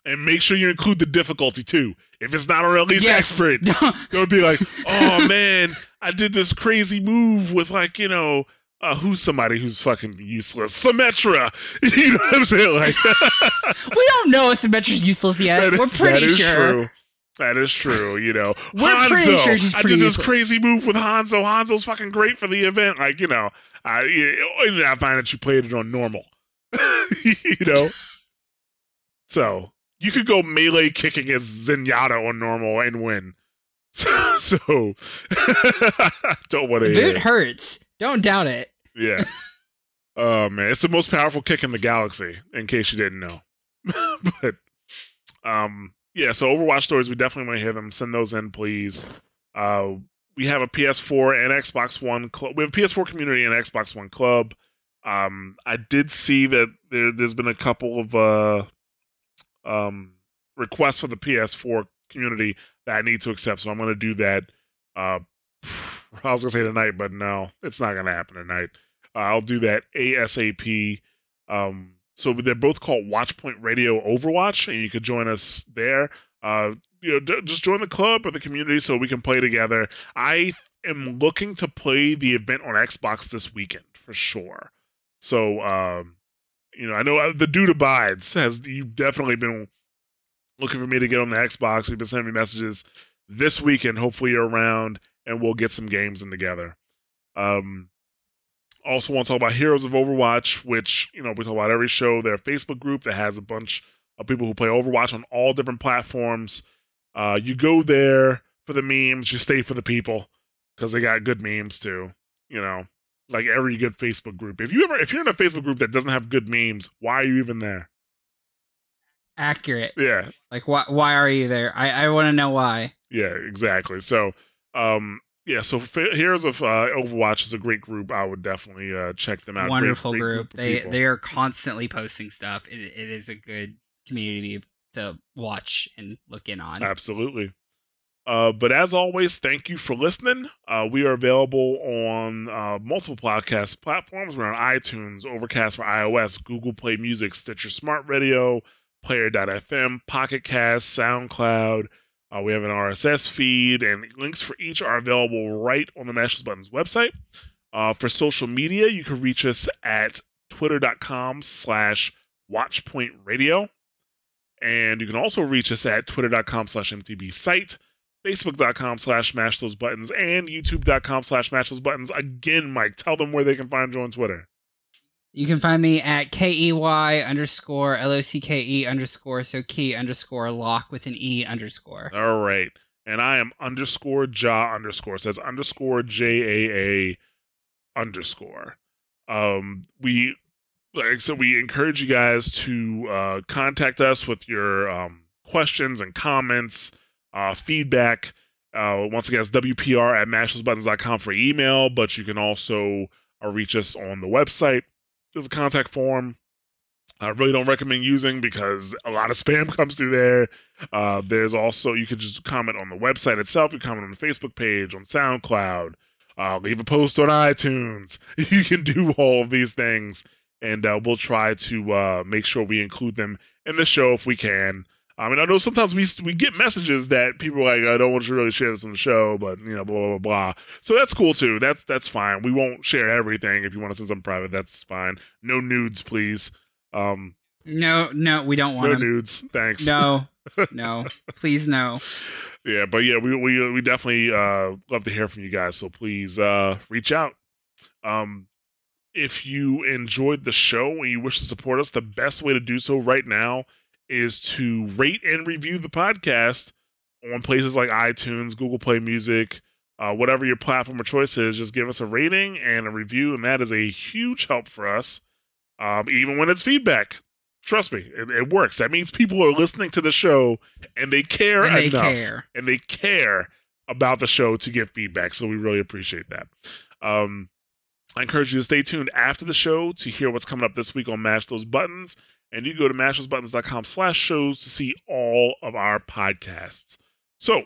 and make sure you include the difficulty too if it's not a release Yes. expert Don't be like, oh man, I did this crazy move with like, you know, uh, who's somebody who's fucking useless? Symmetra. you know what I'm saying? Like, we don't know if Symmetra's useless yet. is- We're pretty that is sure. True. That is true. You know, We're Hanzo. pretty sure she's I did this useless. crazy move with Hanzo. Hanzo's fucking great for the event. Like, you know, I, I find that you played it on normal. you know, so you could go melee kicking as Zenyatta on normal and win. So, so don't want to. Boot hurts. Don't doubt it. Yeah. Oh man, it's the most powerful kick in the galaxy. In case you didn't know, but um, yeah. So Overwatch stories, we definitely want to hear them. Send those in, please. Uh, we have a PS4 and Xbox One club. We have a PS4 community and Xbox One club. Um, I did see that there, there's been a couple of uh, um, requests for the PS4 community that I need to accept, so I'm going to do that. Uh, I was to say tonight, but no, it's not to happen tonight. Uh, I'll do that ASAP. Um, so they're both called Watchpoint Radio Overwatch, and you could join us there. Uh, you know, d- just join the club or the community so we can play together. I am looking to play the event on Xbox this weekend for sure. So, um, you know, I know uh, the dude abides has you've definitely been looking for me to get on the Xbox. You've been sending me messages this weekend. Hopefully, you're around and we'll get some games in together. Um, also want to talk about Heroes of Overwatch, which you know we talk about every show. Their Facebook group that has a bunch of people who play Overwatch on all different platforms. Uh, you go there for the memes. You stay for the people because they got good memes too. You know, like every good Facebook group. If you ever, if you're in a Facebook group that doesn't have good memes, why are you even there? Accurate. Yeah, Like why why are you there? I I want to know why. Yeah, exactly. So, um, yeah. So F- Heroes of uh, Overwatch is a great group. I would definitely uh, check them out. Great- Wonderful great group. They they are constantly posting stuff. It it is a good community to watch and look in on. absolutely. Uh, but as always, thank you for listening. Uh, we are available on uh, multiple podcast platforms. We're on iTunes, Overcast for iOS, Google Play Music, Stitcher Smart Radio, Player.fm, Pocket Cast, SoundCloud. Uh, we have an RSS feed, and links for each are available right on the Mashes Buttons website. Uh, for social media, you can reach us at twitter.com slash watchpointradio. And you can also reach us at twitter.com slash mtb site, facebook.com slash mash those buttons, and youtube.com slash mash those buttons. Again, Mike, tell them where they can find you on Twitter. You can find me at K E Y underscore L O C K E underscore so key underscore lock with an E underscore. All right. And I am underscore jaw underscore. Says underscore J A A underscore. Um, we like so we encourage you guys to uh, contact us with your um, questions and comments, uh, feedback. Uh, once again, it's WPR at mashthosebuttons.com for email, but you can also uh, reach us on the website. There's a contact form. I really don't recommend using because a lot of spam comes through there. Uh, there's also you can just comment on the website itself. You comment on the Facebook page, on SoundCloud, uh, leave a post on iTunes. You can do all of these things, and uh, we'll try to uh, make sure we include them in the show if we can. I mean, I know sometimes we we get messages that people are like, I don't want you to really share this on the show, but you know, blah blah blah blah. So that's cool too. That's that's fine. We won't share everything. If you want to send something private, that's fine. No nudes, please. Um, No, no, we don't want. No nudes. Thanks. No, no, please no. Yeah, but yeah, we we we definitely uh love to hear from you guys. So please uh reach out. Um if you enjoyed the show and you wish to support us, the best way to do so right now is to rate and review the podcast on places like iTunes, Google Play Music, uh, whatever your platform of choice is. Just give us a rating and a review, and that is a huge help for us. Um, even when it's feedback, trust me, it, it works. That means people are listening to the show and they care And they enough, care. and they care about the show to give feedback. So we really appreciate that. Um, I encourage you to stay tuned after the show to hear what's coming up this week on Mash Those Buttons. And you can go to mashthosebuttons.com slash shows to see all of our podcasts. So,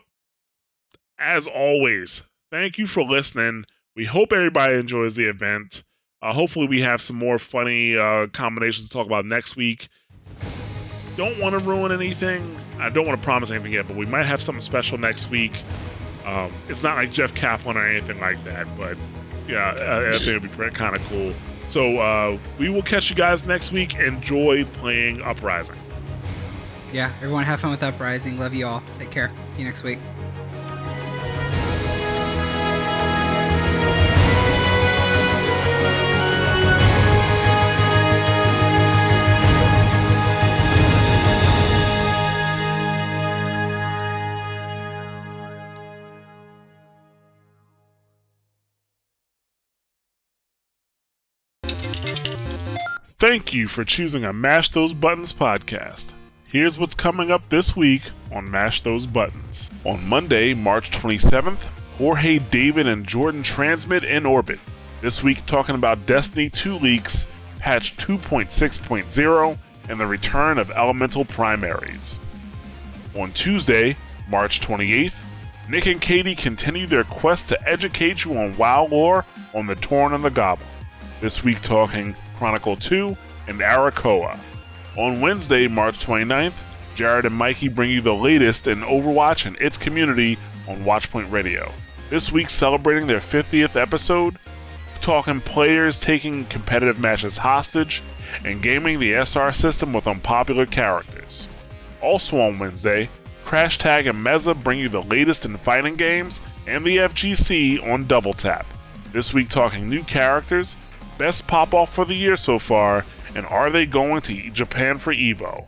as always, thank you for listening. We hope everybody enjoys the event. Uh, hopefully, we have some more funny uh, combinations to talk about next week. Don't want to ruin anything. I don't want to promise anything yet, but we might have something special next week. Um, it's not like Jeff Kaplan or anything like that, but yeah, I, I think it'd be kind of cool. So uh, we will catch you guys next week. Enjoy playing Uprising. Yeah, everyone have fun with Uprising. Love you all. Take care. See you next week. Thank you for choosing a Mash Those Buttons podcast. Here's what's coming up this week on Mash Those Buttons. On Monday, March 27th, Jorge David and Jordan transmit in orbit. This week, talking about Destiny 2 leaks, patch 2.6.0, and the return of elemental primaries. On Tuesday, March 28th, Nick and Katie continue their quest to educate you on WoW lore on the Torn and the Goblin. This week, talking Chronicle 2 and Arakkoa. On Wednesday, March 29th, Jared and Mikey bring you the latest in Overwatch and its community on Watchpoint Radio. This week, celebrating their 50th episode, talking players taking competitive matches hostage, and gaming the SR system with unpopular characters. Also on Wednesday, Crash Tag and Meza bring you the latest in fighting games and the FGC on Double Tap. This week, talking new characters, best pop off for the year so far, and are they going to Japan for Evo?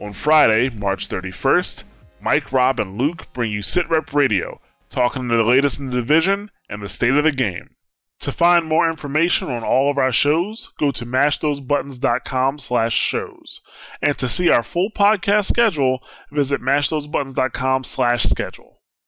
On Friday, March 31st, Mike, Rob, and Luke bring you SitRep Radio, talking to the latest in the division and the state of the game. To find more information on all of our shows, go to mashthosebuttons.com slash shows. And to see our full podcast schedule, visit mashthosebuttons.com slash schedule.